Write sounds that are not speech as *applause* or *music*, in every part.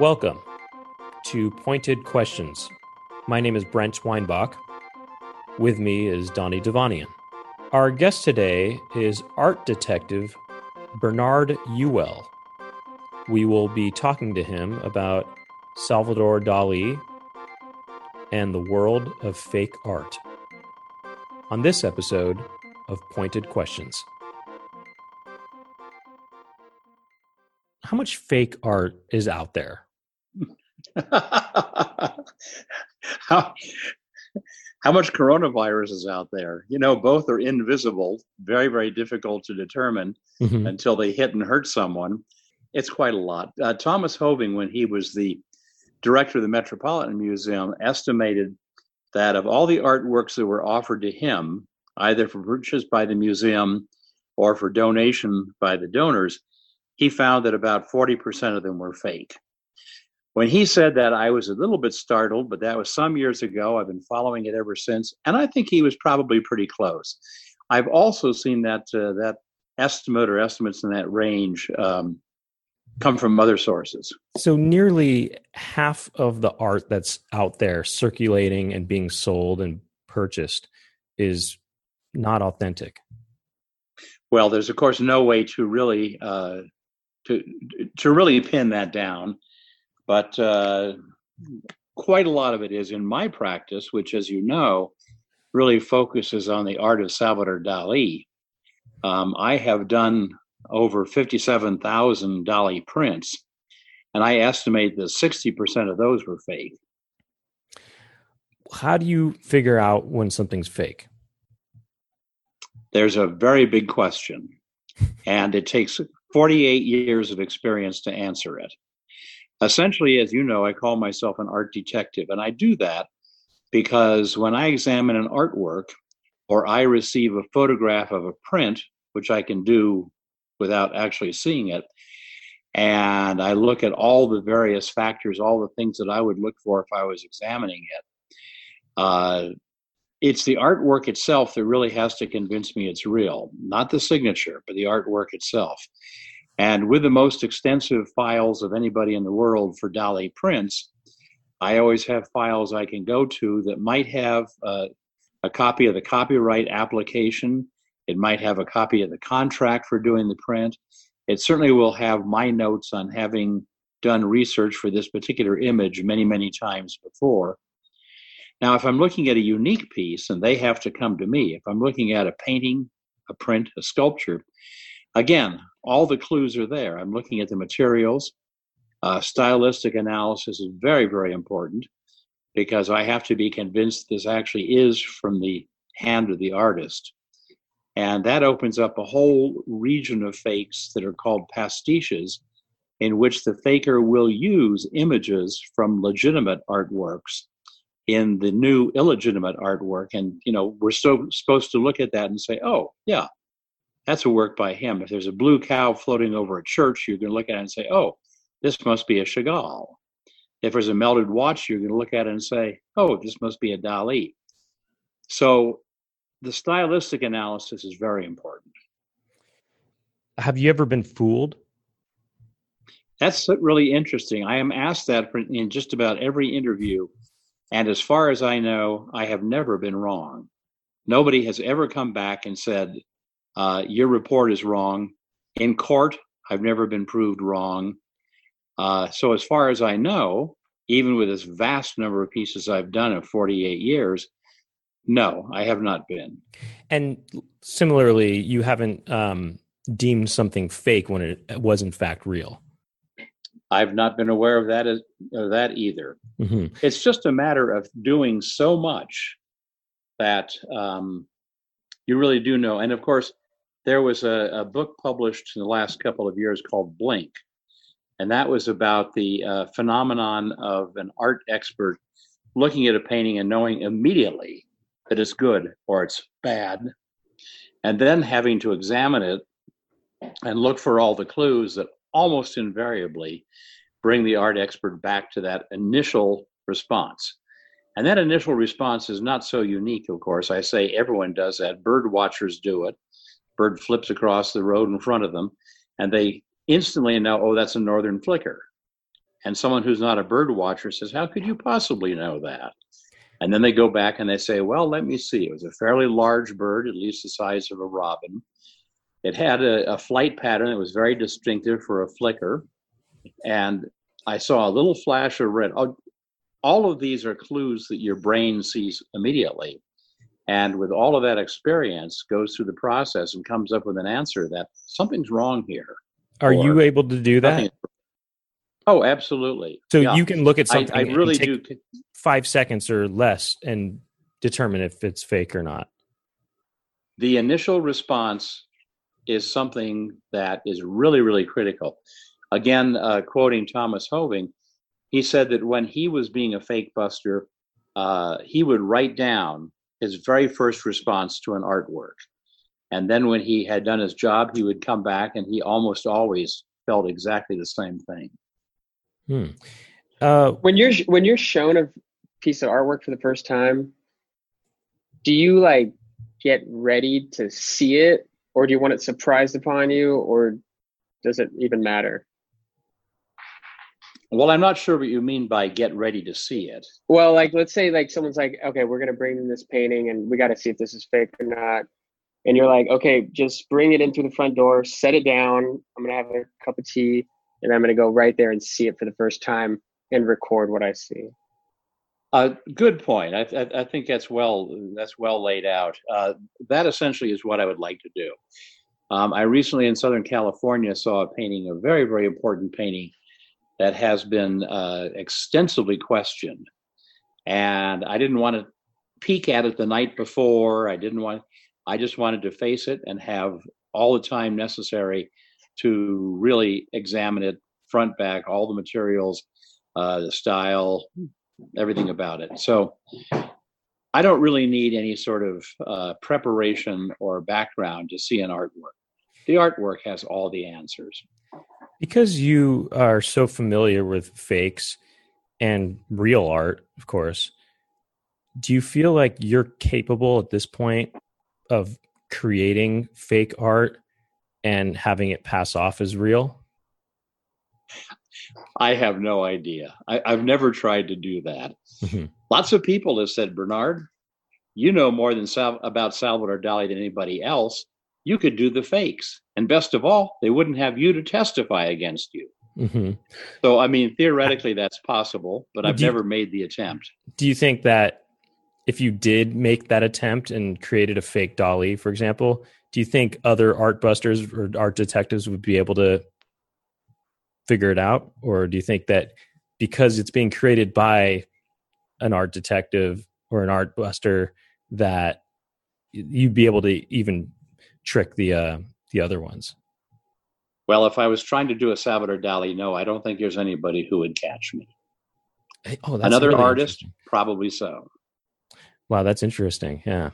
Welcome to Pointed Questions. My name is Brent Weinbach. With me is Donnie Devonian. Our guest today is art detective Bernard Ewell. We will be talking to him about Salvador Dali and the world of fake art. On this episode of Pointed Questions. How much fake art is out there? How, how much coronavirus is out there? You know, both are invisible, very, very difficult to determine Mhm. until they hit and hurt someone. It's quite a lot. Uh, Thomas Hoving, when he was the director of the Metropolitan Museum, estimated that of all the artworks that were offered to him, either for purchase by the museum or for donation by the donors, he found that about 40% of them were fake. When he said that, I was a little bit startled, but that was some years ago. I've been following it ever since, and I think he was probably pretty close. I've also seen that uh, that estimate or estimates in that range um, come from other sources. So, nearly half of the art that's out there circulating and being sold and purchased is not authentic. Well, there's of course no way to really uh, to to really pin that down, but uh, quite a lot of it is in my practice, which, as you know, really focuses on the art of Salvador Dali. Um, I have done over fifty-seven thousand Dali prints, and I estimate that sixty percent of those were fake. How do you figure out when something's fake? There's a very big question, and it takes 48 years of experience to answer it. Essentially, as you know, I call myself an art detective, and I do that because when I examine an artwork or I receive a photograph of a print, which I can do without actually seeing it, and I look at all the various factors, all the things that I would look for if I was examining it. Uh, it's the artwork itself that really has to convince me it's real, not the signature, but the artwork itself. And with the most extensive files of anybody in the world for Dali prints, I always have files I can go to that might have uh, a copy of the copyright application. It might have a copy of the contract for doing the print. It certainly will have my notes on having done research for this particular image many, many times before. Now, if I'm looking at a unique piece and they have to come to me, if I'm looking at a painting, a print, a sculpture, again, all the clues are there. I'm looking at the materials. Uh, stylistic analysis is very, very important because I have to be convinced this actually is from the hand of the artist. And that opens up a whole region of fakes that are called pastiches, in which the faker will use images from legitimate artworks in the new illegitimate artwork. And, you know, we're so supposed to look at that and say, oh, yeah, that's a work by him. If there's a blue cow floating over a church, you're going to look at it and say, oh, this must be a Chagall. If there's a melted watch, you're going to look at it and say, oh, this must be a Dali. So the stylistic analysis is very important. Have you ever been fooled? That's really interesting. I am asked that in just about every interview. And as far as I know, I have never been wrong. Nobody has ever come back and said, uh, Your report is wrong. In court, I've never been proved wrong. Uh, so, as far as I know, even with this vast number of pieces I've done in 48 years, no, I have not been. And similarly, you haven't um, deemed something fake when it was in fact real. I've not been aware of that as, of that either. hmm It's just a matter of doing so much that um, you really do know. And of course, there was a, a book published in the last couple of years called Blink, and that was about the uh, phenomenon of an art expert looking at a painting and knowing immediately that it's good or it's bad, and then having to examine it and look for all the clues that almost invariably bring the art expert back to that initial response. And that initial response is not so unique, of course. I say everyone does that. Bird watchers do it. Bird flips across the road in front of them, and they instantly know, oh, that's a northern flicker. And someone who's not a bird watcher says, How could you possibly know that? And then they go back and they say, Well, let me see. It was a fairly large bird, at least the size of a robin. It had a, a flight pattern that was very distinctive for a flicker. And I saw a little flash of red. Oh, all of these are clues that your brain sees immediately. And with all of that experience, goes through the process and comes up with an answer that something's wrong here. Are you able to do that? Oh, absolutely. So yeah. you can look at something. I, I really do. Five seconds or less and determine if it's fake or not. The initial response is something that is really, really critical. Again, uh, quoting Thomas Hoving, he said that when he was being a fake buster, uh, he would write down his very first response to an artwork. And then when he had done his job, he would come back and he almost always felt exactly the same thing. Hmm. Uh, when you're when you're shown a piece of artwork for the first time, do you like get ready to see it, or do you want it surprised upon you, or does it even matter? Well, I'm not sure what you mean by get ready to see it. Well, like let's say like someone's like, okay, we're gonna bring in this painting and we got to see if this is fake or not. And you're like, okay, just bring it in through the front door, set it down. I'm gonna have a cup of tea, and I'm gonna go right there and see it for the first time and record what I see. Uh, good point. I, I, I, think that's well that's well laid out. Uh, that essentially is what I would like to do. Um, I recently in Southern California saw a painting, a very very important painting that has been uh, extensively questioned. And I didn't want to peek at it the night before. I didn't want, I just wanted to face it and have all the time necessary to really examine it front, back, all the materials, uh, the style, everything about it. So I don't really need any sort of uh, preparation or background to see an artwork. The artwork has all the answers. Because you are so familiar with fakes and real art, of course, do you feel like you're capable at this point of creating fake art and having it pass off as real? I have no idea. I, have never tried to do that. Mm-hmm. Lots of people have said, Bernard, you know more than Sal- about Salvador Dali than anybody else you could do the fakes. And best of all, they wouldn't have you to testify against you. Mm-hmm. So, I mean, theoretically, that's possible, but I've never made the attempt. Do you think that if you did make that attempt and created a fake Dali, for example, do you think other art busters or art detectives would be able to figure it out? Or do you think that because it's being created by an art detective or an art buster, that you'd be able to even trick the uh, the other ones? Well, if I was trying to do a Salvador Dali, no, I don't think there's anybody who would catch me. Hey, oh, Another really artist, probably so. Wow, that's interesting. Yeah,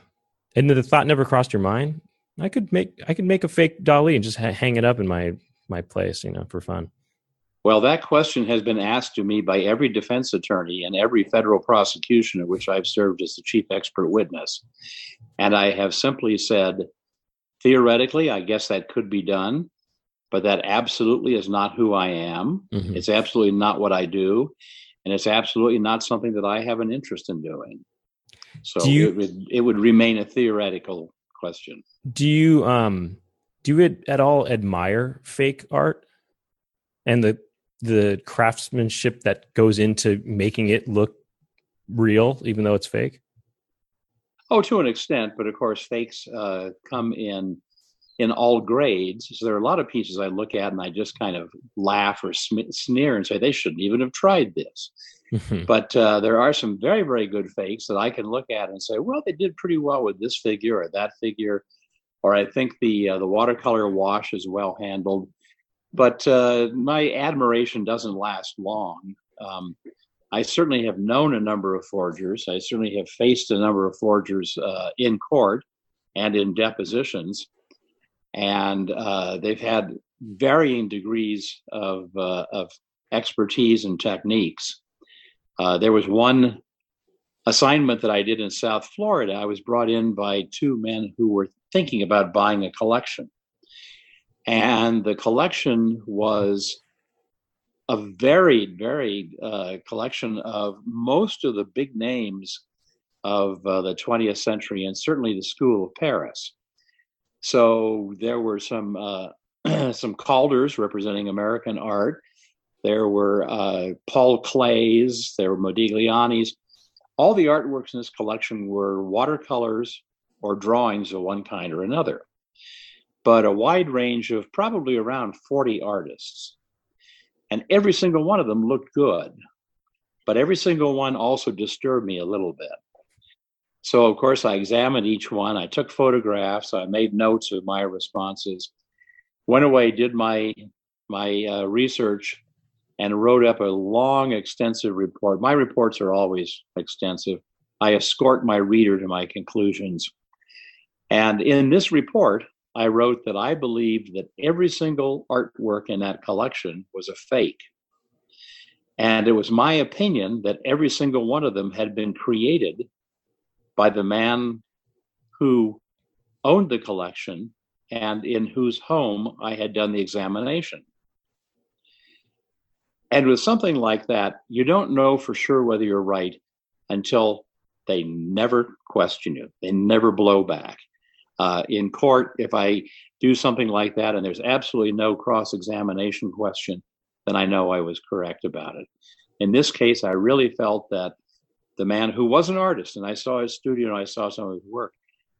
and the thought never crossed your mind. I could make I could make a fake Dali and just ha- hang it up in my my place, you know, for fun. Well, that question has been asked to me by every defense attorney and every federal prosecution in which I've served as the chief expert witness. And I have simply said, theoretically, I guess that could be done, but that absolutely is not who I am. Mm-hmm. It's absolutely not what I do, and it's absolutely not something that I have an interest in doing. So you, it would it would remain a theoretical question. Do you um do you at all admire fake art and the the craftsmanship that goes into making it look real, even though it's fake? Oh, to an extent, but of course, fakes uh, come in in all grades. So there are a lot of pieces I look at and I just kind of laugh or sm- sneer and say they shouldn't even have tried this. Mm-hmm. But uh, there are some very, very good fakes that I can look at and say, well, they did pretty well with this figure or that figure, or I think the uh, the watercolor wash is well handled. But uh, my admiration doesn't last long. Um, I certainly have known a number of forgers. I certainly have faced a number of forgers uh, in court and in depositions, and uh, they've had varying degrees of uh, of expertise and techniques. Uh, there was one assignment that I did in South Florida. I was brought in by two men who were thinking about buying a collection, and the collection was a very, varied uh, collection of most of the big names of uh, the 20th century and certainly the school of Paris. So there were some uh, *clears throat* some Calders representing American art. There were uh, Paul Klees. There were Modigliani's. All the artworks in this collection were watercolors or drawings of one kind or another, but a wide range of probably around 40 artists. And every single one of them looked good, but every single one also disturbed me a little bit. So, of course, I examined each one. I took photographs. I made notes of my responses. Went away, did my my uh, research, and wrote up a long, extensive report. My reports are always extensive. I escort my reader to my conclusions. And in this report, I wrote that I believed that every single artwork in that collection was a fake. And it was my opinion that every single one of them had been created by the man who owned the collection and in whose home I had done the examination. And with something like that, you don't know for sure whether you're right until they never question you, they never blow back. Uh, in court, if I do something like that and there's absolutely no cross examination question, then I know I was correct about it. In this case, I really felt that the man who was an artist, and I saw his studio and I saw some of his work,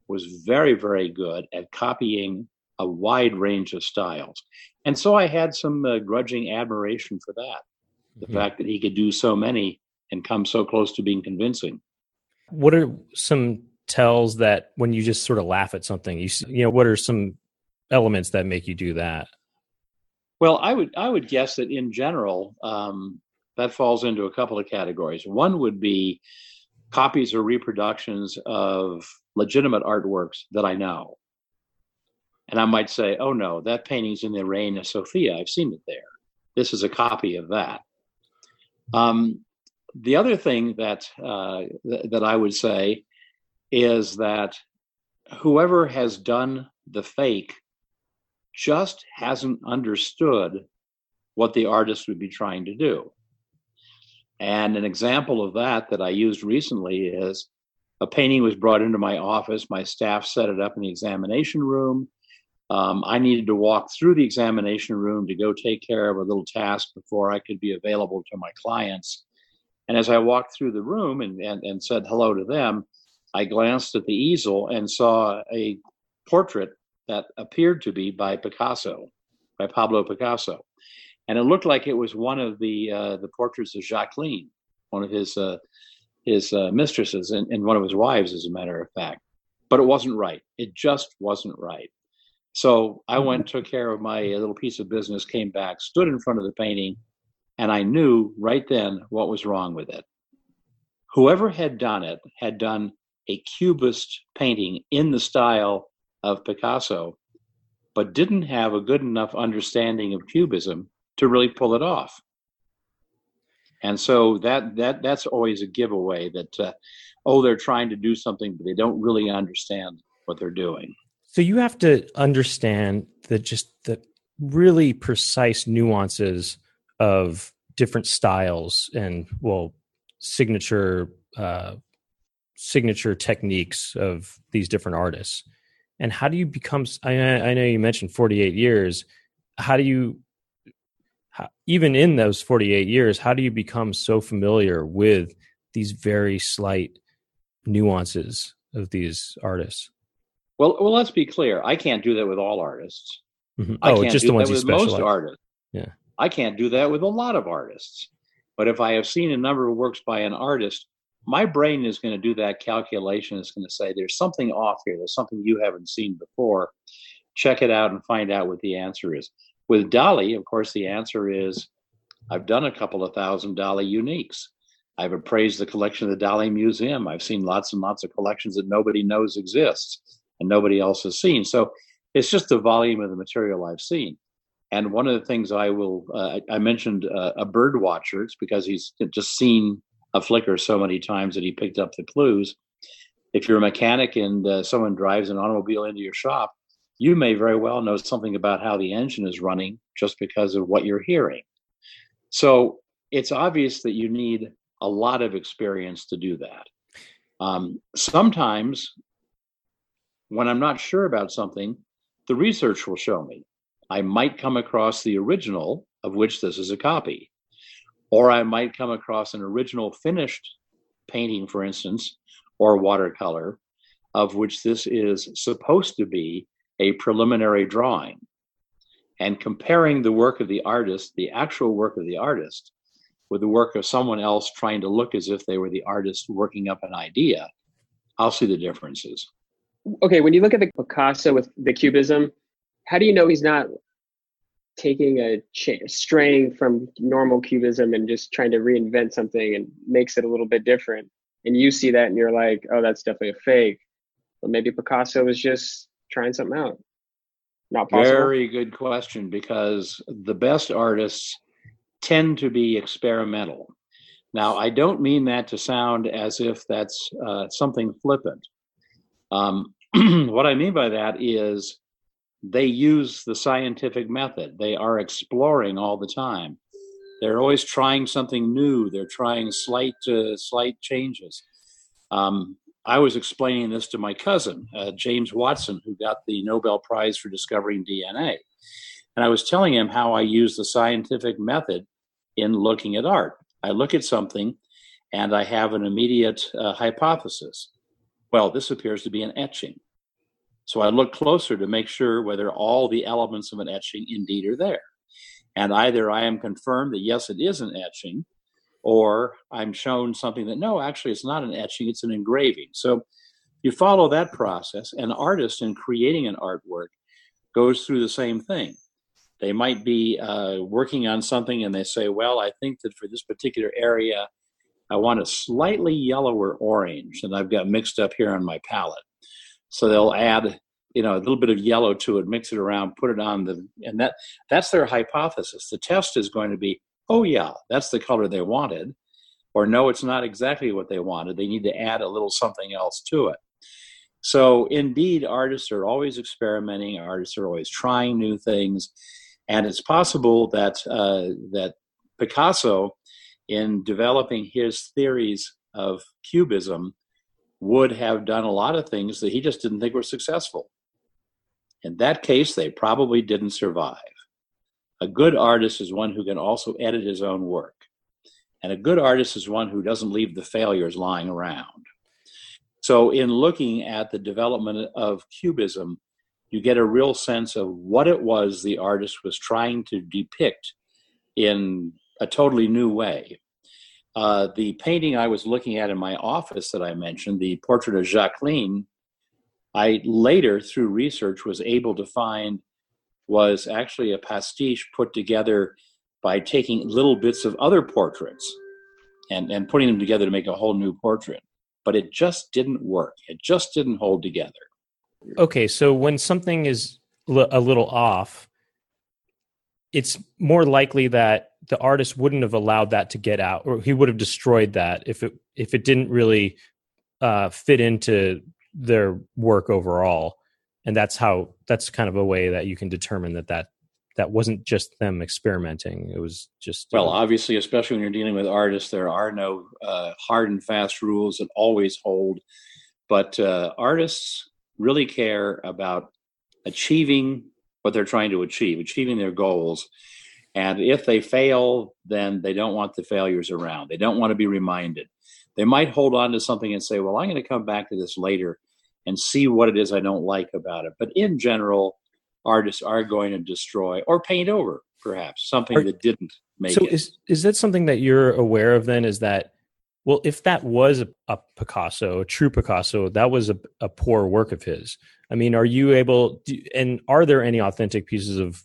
was very, very good at copying a wide range of styles. And so I had some uh, grudging admiration for that the mm-hmm. fact that he could do so many and come so close to being convincing. What are some tells that when you just sort of laugh at something, you you know, what are some elements that make you do that? Well, I would I would guess that in general, um, that falls into a couple of categories. One would be copies or reproductions of legitimate artworks that I know. And I might say, oh no, that painting's in the Reina Sofia I've seen it there. This is a copy of that. Um, the other thing that uh, th- that I would say is that whoever has done the fake just hasn't understood what the artist would be trying to do. And an example of that that I used recently is a painting was brought into my office. My staff set it up in the examination room. Um, I needed to walk through the examination room to go take care of a little task before I could be available to my clients. And as I walked through the room and, and, and said hello to them, I glanced at the easel and saw a portrait that appeared to be by Picasso, by Pablo Picasso and it looked like it was one of the uh, the portraits of Jacqueline, one of his uh, his uh, mistresses, and, and, one of his wives, as a matter of fact. But it wasn't right. It just wasn't right. So I went, took care of my little piece of business, came back, stood in front of the painting, and I knew right then what was wrong with it. Whoever had done it had done a cubist painting in the style of Picasso, but didn't have a good enough understanding of cubism to really pull it off. And so that that that's always a giveaway that uh, oh they're trying to do something but they don't really understand what they're doing. So you have to understand the just the really precise nuances of different styles and well signature uh, signature techniques of these different artists. And how do you become? I, I know you mentioned forty eight years. How do you how, even in those 48 years, how do you become so familiar with these very slight nuances of these artists? Well, well, let's be clear. I can't do that with all artists. Mm-hmm. Oh, I can't just do the ones that with most artists. Yeah, I can't do that with a lot of artists. But if I have seen a number of works by an artist, my brain is going to do that calculation. It's going to say there's something off here. There's something you haven't seen before. Check it out and find out what the answer is. With Dali, of course, the answer is I've done a couple of thousand Dali uniques. I've appraised the collection of the Dali Museum. I've seen lots and lots of collections that nobody knows exists and nobody else has seen. So it's just the volume of the material I've seen. And one of the things I will, uh, I mentioned uh, a bird watcher. It's because he's just seen a flicker so many times that he picked up the clues. If you're a mechanic and uh, someone drives an automobile into your shop, you may very well know something about how the engine is running just because of what you're hearing. So it's obvious that you need a lot of experience to do that. Um, sometimes, when I'm not sure about something, the research will show me. I might come across the original, of which this is a copy, or I might come across an original finished painting, for instance, or watercolor, of which this is supposed to be a preliminary drawing. And comparing the work of the artist, the actual work of the artist, with the work of someone else trying to look as if they were the artist working up an idea, I'll see the differences. Okay, when you look at the Picasso with the Cubism, how do you know he's not taking a cha- straying from normal Cubism and just trying to reinvent something and makes it a little bit different? And you see that and you're like, oh, that's definitely a fake. But maybe Picasso was just trying something out. Not possible. Very good question because the best artists tend to be experimental. Now, I don't mean that to sound as if that's uh, something flippant. Um, *clears throat* what I mean by that is they use the scientific method. They are exploring all the time. They're always trying something new. They're trying slight uh, slight changes. Um, I was explaining this to my cousin, uh, James Watson, who got the Nobel Prize for discovering DNA. And I was telling him how I use the scientific method in looking at art. I look at something and I have an immediate uh, hypothesis. Well, this appears to be an etching. So I look closer to make sure whether all the elements of an etching indeed are there. And either I am confirmed that yes, it is an etching, or I'm shown something that no, actually, it's not an etching, it's an engraving. So you follow that process. An artist in creating an artwork goes through the same thing. They might be uh, working on something and they say, well, I think that for this particular area, I want a slightly yellower orange and I've got mixed up here on my palette. So they'll add, you know, a little bit of yellow to it, mix it around, put it on the, and that that's their hypothesis. The test is going to be, oh yeah, that's the color they wanted, or no, it's not exactly what they wanted. They need to add a little something else to it. So indeed, artists are always experimenting. Artists are always trying new things, and it's possible that uh, that Picasso, in developing his theories of cubism, would have done a lot of things that he just didn't think were successful. In that case, they probably didn't survive. A good artist is one who can also edit his own work. And a good artist is one who doesn't leave the failures lying around. So, in looking at the development of Cubism, you get a real sense of what it was the artist was trying to depict in a totally new way. Uh, the painting I was looking at in my office that I mentioned, the portrait of Jacqueline, I later, through research, was able to find was actually a pastiche put together by taking little bits of other portraits and, and putting them together to make a whole new portrait. But it just didn't work. It just didn't hold together. Okay, so when something is a little off, it's more likely that the artist wouldn't have allowed that to get out, or he would have destroyed that if it if it didn't really uh, fit into their work overall. And that's how that's kind of a way that you can determine that that that wasn't just them experimenting. It was just well, obviously, especially when you're dealing with artists, there are no uh, hard and fast rules that always hold. But uh, artists really care about achieving what they're trying to achieve, achieving their goals. And if they fail, then they don't want the failures around. They don't want to be reminded. They might hold on to something and say, well, I'm going to come back to this later and see what it is I don't like about it. But in general, artists are going to destroy or paint over, perhaps, something are, that didn't make so it. is, is that something that you're aware of then? Is that well, if that was a, a, Picasso, a true Picasso, that was a, a, poor work of his. I mean, are you able? Do, and are there any authentic pieces of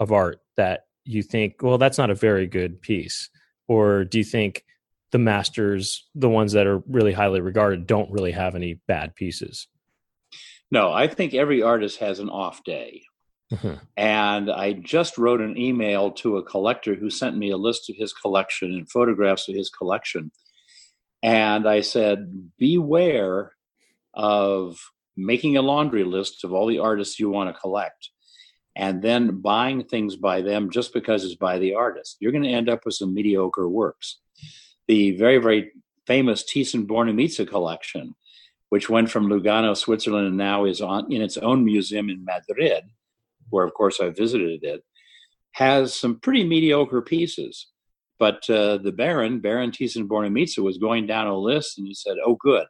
of art that you think, well, that's not a very good piece, or do you think the masters, the ones that are really highly regarded, don't really have any bad pieces? No, I think every artist has an off day. Mm-hmm. And I just wrote an email to a collector who sent me a list of his collection and photographs of his collection. And I said, beware of making a laundry list of all the artists you want to collect and then buying things by them just because it's by the artist, you're going to end up with some mediocre works. The very, very famous Thyssen-Bornemisza collection, which went from Lugano, Switzerland, and now is on in its own museum in Madrid, where of course I visited it, has some pretty mediocre pieces. But uh, the Baron, Baron Thyssen-Bornemisza, was going down a list, and he said, "Oh, good,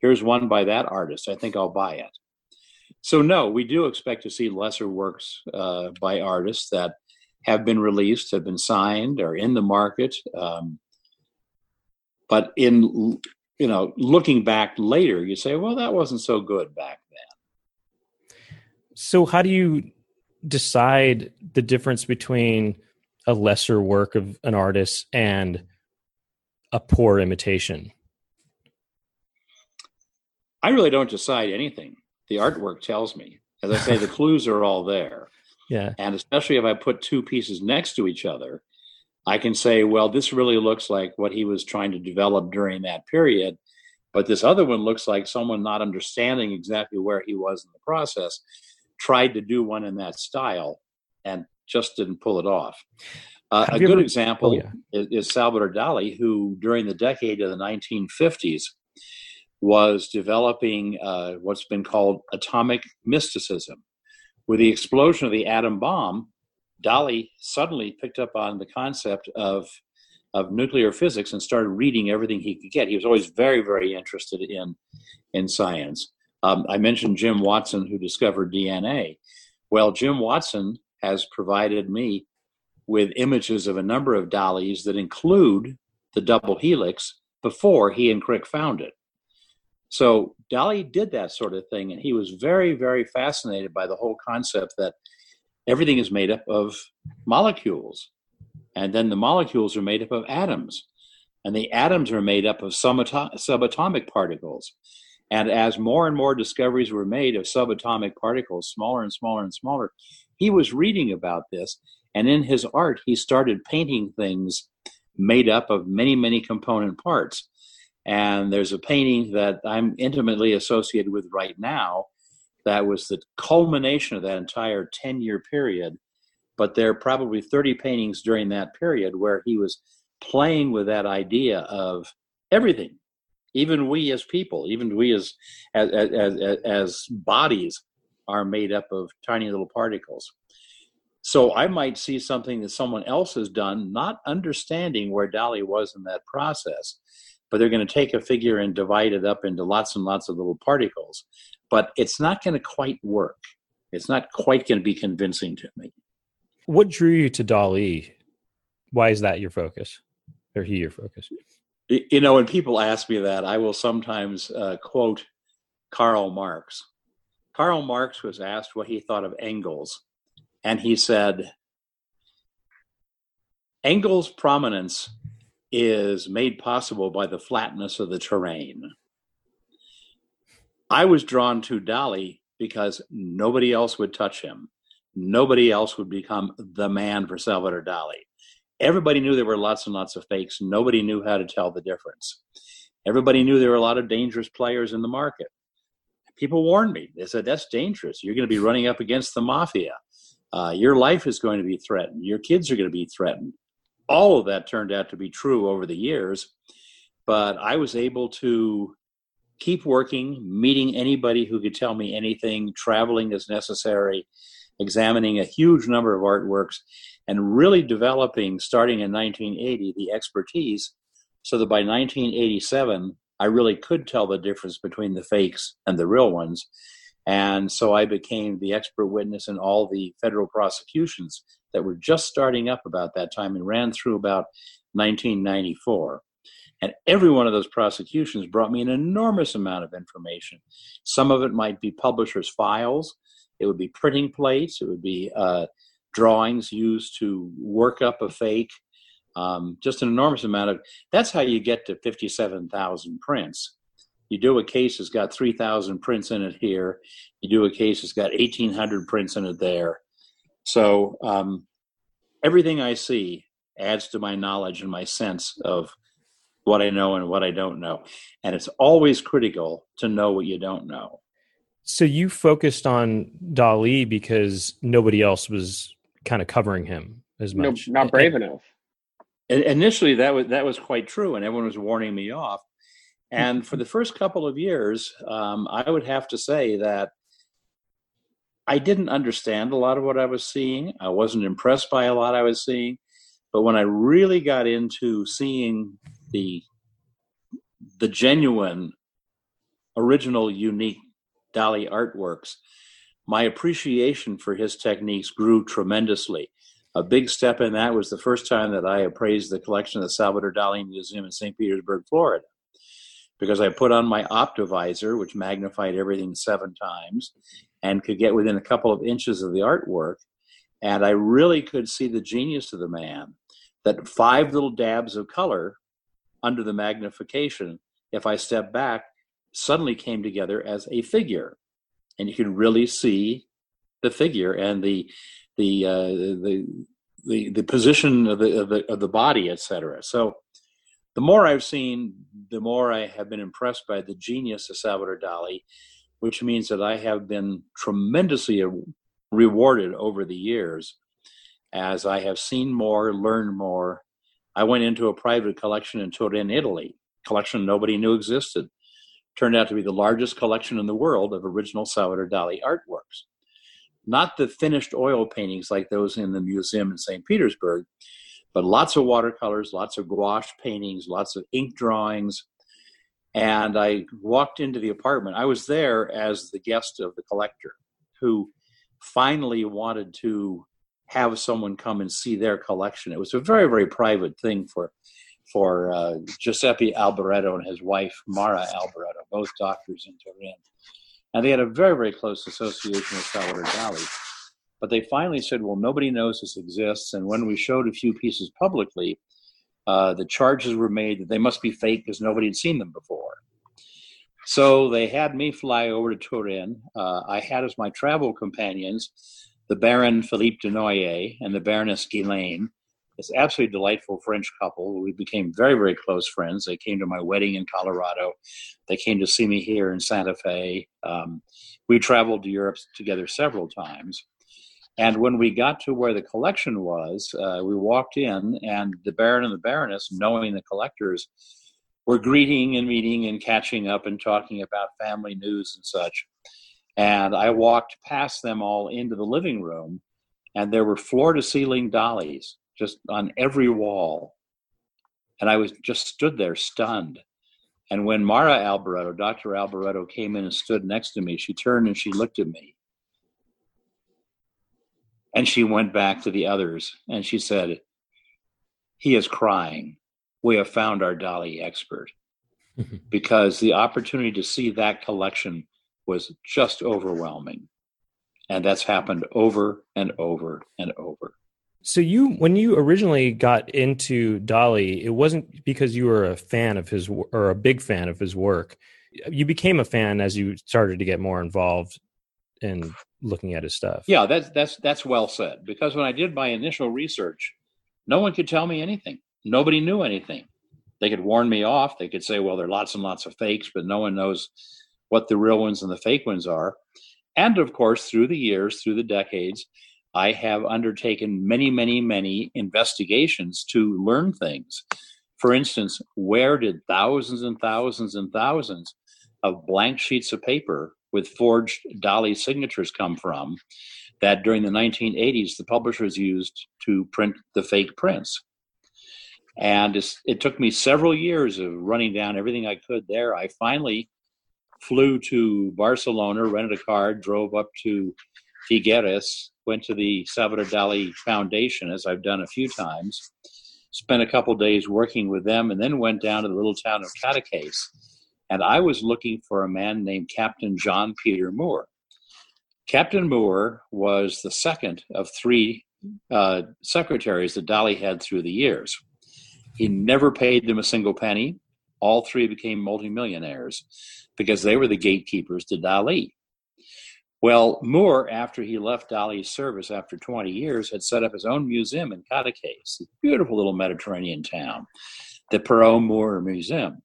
here's one by that artist. I think I'll buy it." So no, we do expect to see lesser works uh, by artists that have been released, have been signed, or in the market. Um, but in you know, looking back later, you say, "Well, that wasn't so good back then." So, how do you decide the difference between a lesser work of an artist and a poor imitation? I really don't decide anything the artwork tells me. As I say, the *laughs* clues are all there. Yeah. And especially if I put two pieces next to each other, I can say, well, this really looks like what he was trying to develop during that period. But this other one looks like someone not understanding exactly where he was in the process tried to do one in that style and just didn't pull it off. Uh, a good ever... example oh, yeah. is, is Salvador Dali, who during the decade of the 1950s was developing uh, what's been called atomic mysticism. With the explosion of the atom bomb, Dali suddenly picked up on the concept of of nuclear physics and started reading everything he could get. He was always very, very interested in in science. Um, I mentioned Jim Watson, who discovered DNA. Well, Jim Watson has provided me with images of a number of Dalis that include the double helix before he and Crick found it. So Dali did that sort of thing, and he was very, very fascinated by the whole concept that everything is made up of molecules, and then the molecules are made up of atoms, and the atoms are made up of subatomic particles. And as more and more discoveries were made of subatomic particles, smaller and smaller and smaller, he was reading about this, and in his art, he started painting things made up of many, many component parts. And there's a painting that I'm intimately associated with right now that was the culmination of that entire 10 year period. But there are probably 30 paintings during that period where he was playing with that idea of everything. Even we as people, even we as, as, as, as bodies, are made up of tiny little particles. So I might see something that someone else has done, not understanding where Dali was in that process but they're going to take a figure and divide it up into lots and lots of little particles. But it's not going to quite work. It's not quite going to be convincing to me. What drew you to Dali? Why is that your focus, or he your focus? You know, when people ask me that, I will sometimes uh, quote Karl Marx. Karl Marx was asked what he thought of Engels, and he said, Engels' prominence is made possible by the flatness of the terrain. I was drawn to Dali because nobody else would touch him. Nobody else would become the man for Salvador Dali. Everybody knew there were lots and lots of fakes. Nobody knew how to tell the difference. Everybody knew there were a lot of dangerous players in the market. People warned me. They said, That's dangerous. You're going to be running up against the mafia. Uh, your life is going to be threatened. Your kids are going to be threatened all of that turned out to be true over the years. But I was able to keep working, meeting anybody who could tell me anything, traveling as necessary, examining a huge number of artworks, and really developing, starting in 1980, the expertise so that by 1987, I really could tell the difference between the fakes and the real ones. And so I became the expert witness in all the federal prosecutions that were just starting up about that time and ran through about 1994. And every one of those prosecutions brought me an enormous amount of information. Some of it might be publishers' files, it would be printing plates, it would be uh, drawings used to work up a fake. Um, just an enormous amount of that's how you get to 57,000 prints. You do a case that's got 3,000 prints in it here. You do a case that's got 1,800 prints in it there. So um, everything I see adds to my knowledge and my sense of what I know and what I don't know. And it's always critical to know what you don't know. So you focused on Dali because nobody else was kind of covering him as much. No, not brave enough. Initially, that was that was quite true, and everyone was warning me off. And for the first couple of years, um, I would have to say that I didn't understand a lot of what I was seeing. I wasn't impressed by a lot I was seeing. But when I really got into seeing the the genuine, original, unique Dali artworks, my appreciation for his techniques grew tremendously. A big step in that was the first time that I appraised the collection of the Salvador Dali Museum in St. Petersburg, Florida, because I put on my optovisor, which magnified everything seven times, and could get within a couple of inches of the artwork. And I really could see the genius of the man. That five little dabs of color under the magnification, if I step back, suddenly came together as a figure. And you can really see the figure and the the uh, the, the the position of the, of the of the body, etc. So the more I've seen, the more I have been impressed by the genius of Salvador Dali, which means that I have been tremendously rewarded over the years as I have seen more, learned more. I went into a private collection in Turin, Italy, collection nobody knew existed. Turned out to be the largest collection in the world of original Salvador Dali artworks. Not the finished oil paintings like those in the museum in St. Petersburg, but lots of watercolors, lots of gouache paintings, lots of ink drawings, and I walked into the apartment. I was there as the guest of the collector who finally wanted to have someone come and see their collection. It was a very, very private thing for for uh, Giuseppe Albaretto and his wife Mara Albaretto, both doctors in Turin. And they had a very, very close association with Salvador Dali. But they finally said, well, nobody knows this exists. And when we showed a few pieces publicly, uh, the charges were made that they must be fake because nobody had seen them before. So they had me fly over to Turin. Uh, I had as my travel companions the Baron Philippe de Noyer and the Baroness Guilaine. this absolutely delightful French couple. We became very, very close friends. They came to my wedding in Colorado. They came to see me here in Santa Fe. Um, we traveled to Europe together several times. And when we got to where the collection was, uh, we walked in, and the Baron and the Baroness, knowing the collectors, were greeting and meeting and catching up and talking about family news and such. And I walked past them all into the living room, and there were floor to ceiling Dalis just on every wall. And I was just stood there stunned. And when Mara Albaretto, Dr. Albaretto, came in and stood next to me, she turned and she looked at me and she went back to the others and she said, He is crying. We have found our Dali expert. *laughs* because the opportunity to see that collection was just overwhelming. And that's happened over and over and over. So you when you originally got into Dali, it wasn't because you were a fan of his or a big fan of his work. You became a fan as you started to get more involved in looking at his stuff. Yeah, that's that's that's well said. Because when I did my initial research, no one could tell me anything. Nobody knew anything. They could warn me off. They could say, "Well, there are lots and lots of fakes, but no one knows what the real ones and the fake ones are." And of course, through the years, through the decades, I have undertaken many, many, many investigations to learn things. For instance, where did thousands and thousands and thousands of blank sheets of paper with forged Dali signatures come from that during the 1980s the publishers used to print the fake prints. And it took me several years of running down everything I could there. I finally flew to Barcelona, rented a car, drove up to Figueres, went to the Salvador Dali Foundation, as I've done a few times, spent a couple days working with them, and then went down to the little town of Cadaqués and I was looking for a man named Captain John Peter Moore. Captain Moore was the second of three uh, secretaries that Dali had through the years. He never paid them a single penny. All three became multimillionaires because they were the gatekeepers to Dali. Well, Moore, after he left Dali's service after 20 years, had set up his own museum in Cadaqués, a beautiful little Mediterranean town, the Perrot Moore Museum.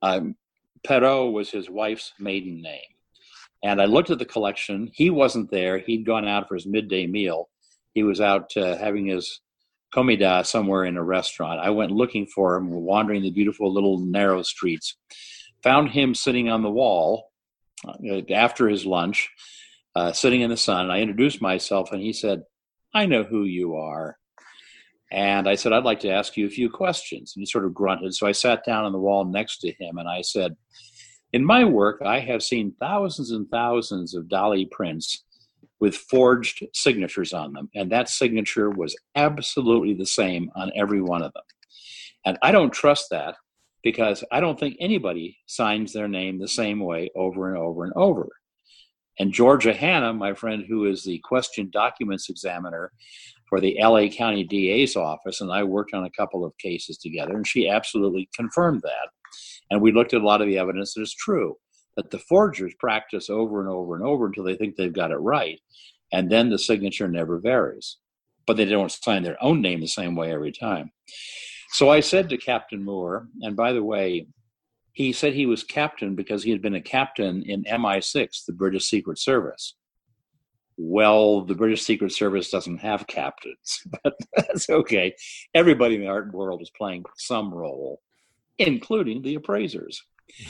Um, Perrot was his wife's maiden name. And I looked at the collection. He wasn't there. He'd gone out for his midday meal. He was out uh, having his comida somewhere in a restaurant. I went looking for him, wandering the beautiful little narrow streets. Found him sitting on the wall uh, after his lunch, uh, sitting in the sun. I introduced myself, and he said, I know who you are. And I said, I'd like to ask you a few questions. And he sort of grunted. So I sat down on the wall next to him and I said, In my work, I have seen thousands and thousands of Dali prints with forged signatures on them. And that signature was absolutely the same on every one of them. And I don't trust that because I don't think anybody signs their name the same way over and over and over. And Georgia Hanna, my friend who is the question documents examiner for the LA County DA's office, and I worked on a couple of cases together, and she absolutely confirmed that. And we looked at a lot of the evidence that is true that the forgers practice over and over and over until they think they've got it right, and then the signature never varies. But they don't sign their own name the same way every time. So I said to Captain Moore, and by the way, he said he was captain because he had been a captain in MI6, the British Secret Service well, the British Secret Service doesn't have captains, *laughs* but that's okay. Everybody in the art world is playing some role, including the appraisers.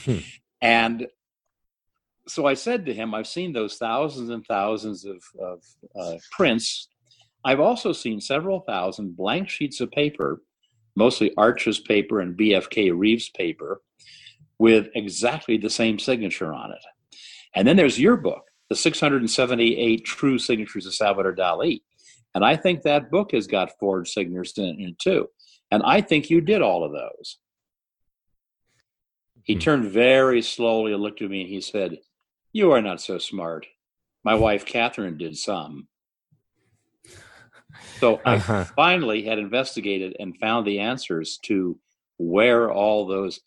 Hmm. And so I said to him, I've seen those thousands and thousands of, of uh, prints. I've also seen several thousand blank sheets of paper, mostly Arches paper and BFK Rives paper, with exactly the same signature on it. And then there's your book the 678 True Signatures of Salvador Dali. And I think that book has got forged signatures in it too. And I think you did all of those. He hmm. turned very slowly and looked at me and he said, You are not so smart. My wife, Catherine, did some. So uh-huh. I finally had investigated and found the answers to where all those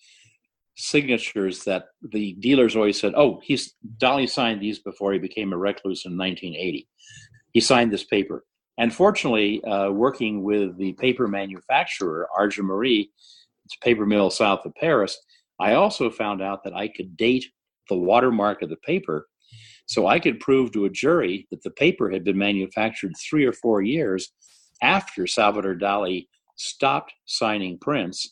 signatures that the dealers always said, "Oh, he's Dali signed these before he became a recluse in 1980. He signed this paper." And fortunately, uh, working with the paper manufacturer Arjomari, it's a paper mill south of Paris, I also found out that I could date the watermark of the paper, so I could prove to a jury that the paper had been manufactured three or four years after Salvador Dali stopped signing prints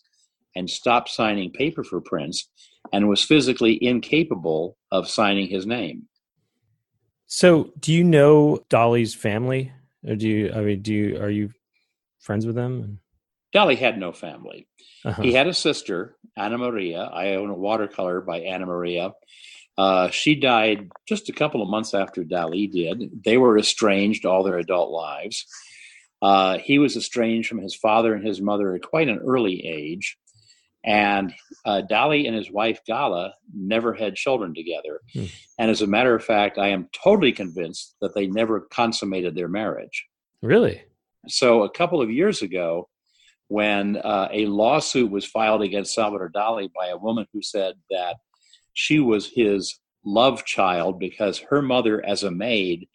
and stopped signing paper for prints and was physically incapable of signing his name. So, do you know Dali's family? Or do you, I mean, do you, are you friends with them? Dali had no family. Uh-huh. He had a sister, Anna Maria. I own a watercolor by Anna Maria. Uh, she died just a couple of months after Dali did. They were estranged all their adult lives. Uh, he was estranged from his father and his mother at quite an early age. And uh, Dali and his wife Gala never had children together. Hmm. And as a matter of fact, I am totally convinced that they never consummated their marriage. Really? So a couple of years ago, when uh, a lawsuit was filed against Salvador Dali by a woman who said that she was his love child because her mother, as a maid,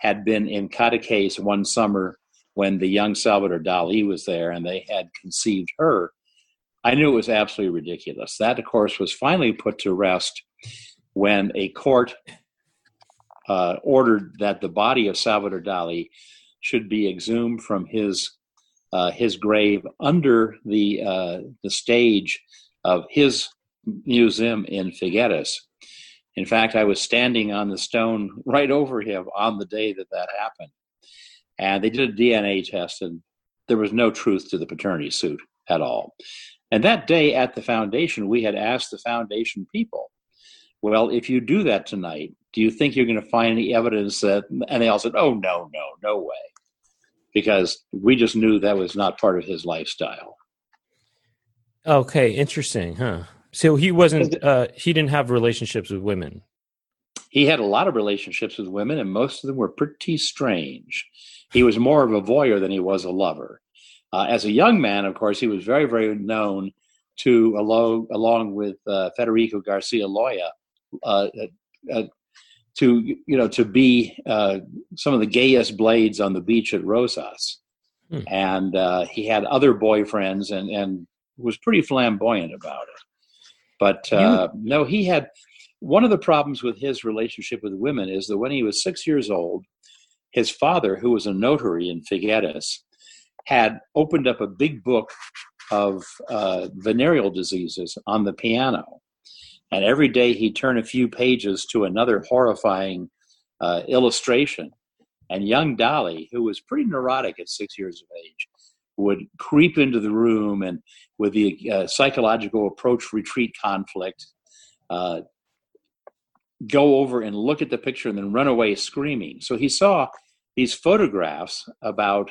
had been in Cadaqués one summer when the young Salvador Dali was there and they had conceived her I knew it was absolutely ridiculous. That, of course, was finally put to rest when a court uh, ordered that the body of Salvador Dali should be exhumed from his uh, his grave under the uh, the stage of his museum in Figueres. In fact, I was standing on the stone right over him on the day that that happened, and they did a DNA test, and there was no truth to the paternity suit at all. And that day at the foundation, we had asked the foundation people, well, if you do that tonight, do you think you're going to find any evidence that, and they all said, oh, no, no, no way. Because we just knew that was not part of his lifestyle. Okay, interesting, huh? So he wasn't, uh, he didn't have relationships with women. He had a lot of relationships with women, and most of them were pretty strange. He was more of a voyeur than he was a lover. Uh, as a young man, of course, he was very, very known to, along, along with uh, Federico Garcia Lorca, uh, uh, uh, to you know to be uh, some of the gayest blades on the beach at Rosas, hmm. and he had other boyfriends and and was pretty flamboyant about it. But you... no, he had one of the problems with his relationship with women is that when he was six years old, his father, who was a notary in Figueres, had opened up a big book of uh, venereal diseases on the piano. And every day he'd turn a few pages to another horrifying uh, illustration. And young Dali, who was pretty neurotic at six years of age, would creep into the room and, with the uh, psychological approach retreat conflict, uh, go over and look at the picture and then run away screaming. So he saw these photographs about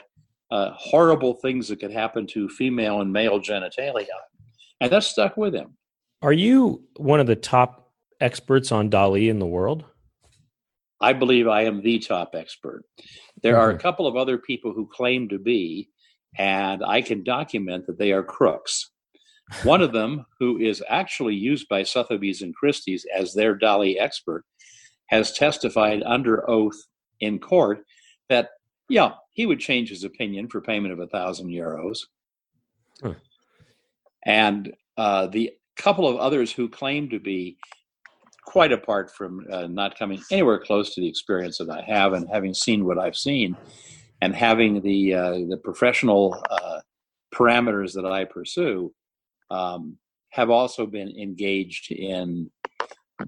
uh, horrible things that could happen to female and male genitalia, and that stuck with him. Are you one of the top experts on Dali in the world? I believe I am the top expert. There mm-hmm. are a couple of other people who claim to be, and I can document that they are crooks. One of them, who is actually used by Sotheby's and Christie's as their Dali expert, has testified under oath in court that, yeah, he would change his opinion for payment of a thousand euros. Huh. And uh, the couple of others who claim to be quite apart from uh, not coming anywhere close to the experience that I have and having seen what I've seen and having the uh, the professional uh, parameters that I pursue um, have also been engaged in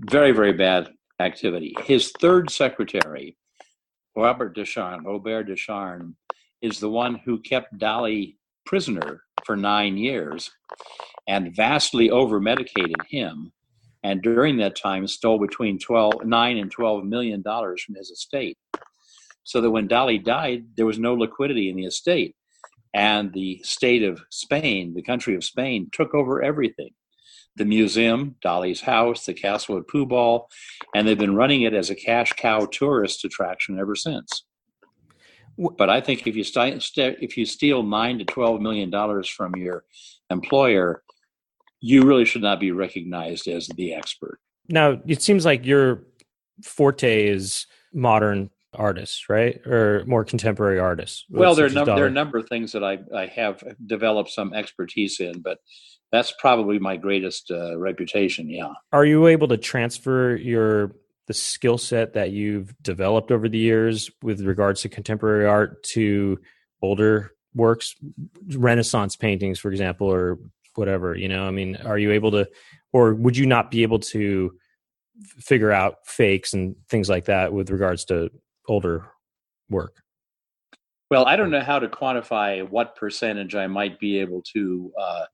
very very bad activity. His third secretary, Robert Descharnes, Robert is the one who kept Dali prisoner for nine years and vastly over medicated him and during that time stole between 12 9 and 12 million dollars from his estate so that when Dali died there was no liquidity in the estate. And the state of Spain the country of Spain took over everything. The museum Dali's house the castle at Púbol and they've been running it as a cash cow tourist attraction ever since. But I think if you st- st- if you steal 9 to 12 million dollars from your employer you really should not be recognized as the expert. Now, it seems like your forte is modern artists, right? Or more contemporary artists. Well, there are, num- there are a number of things that I, I have developed some expertise in, but that's probably my greatest uh, reputation. Yeah. Are you able to transfer your the skill set that you've developed over the years with regards to contemporary art to older works, Renaissance paintings, for example, or whatever you know i mean are you able to or would you not be able to figure out fakes and things like that with regards to older work well i don't know how to quantify what percentage i might be able to uh,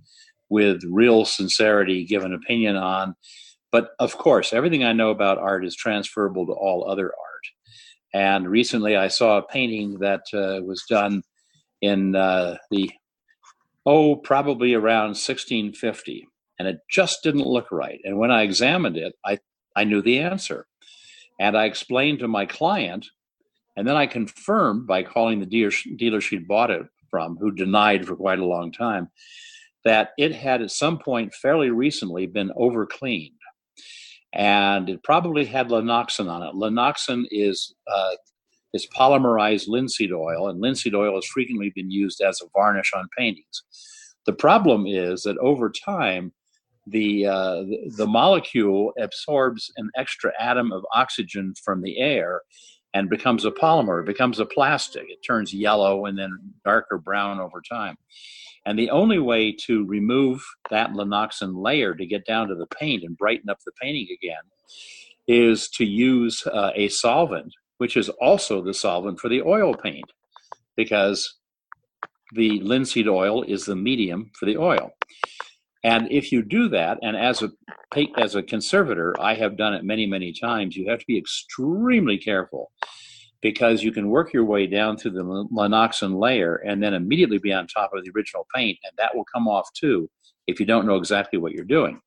with real sincerity give an opinion on but of course everything i know about art is transferable to all other art and recently i saw a painting that uh, was done in uh, the oh, probably around 1650. And it just didn't look right. And when I examined it, I, I knew the answer. And I explained to my client, and then I confirmed by calling the dealer, dealer she'd bought it from, who denied for quite a long time, that it had at some point fairly recently been overcleaned. And it probably had linoxyn on it. Linoxyn is uh, is polymerized linseed oil, and linseed oil has frequently been used as a varnish on paintings. The problem is that over time, the, uh, the molecule absorbs an extra atom of oxygen from the air and becomes a polymer, it becomes a plastic. It turns yellow and then darker brown over time. And the only way to remove that linoxyn layer to get down to the paint and brighten up the painting again is to use uh, a solvent which is also the solvent for the oil paint because the linseed oil is the medium for the oil. And if you do that, and as a as a conservator, I have done it many, many times. You have to be extremely careful because you can work your way down through the linoxyn layer and then immediately be on top of the original paint, and that will come off too if you don't know exactly what you're doing.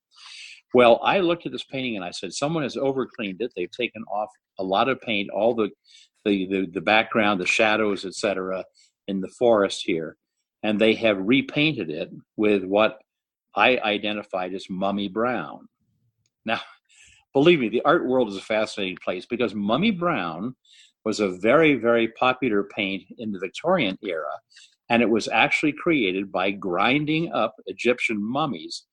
Well, I looked at this painting and I said, someone has overcleaned it. They've taken off a lot of paint, all the the the, the background, the shadows, etc., in the forest here, and they have repainted it with what I identified as mummy brown. Now, *laughs* believe me, the art world is a fascinating place because mummy brown was a very very popular paint in the Victorian era, and it was actually created by grinding up Egyptian mummies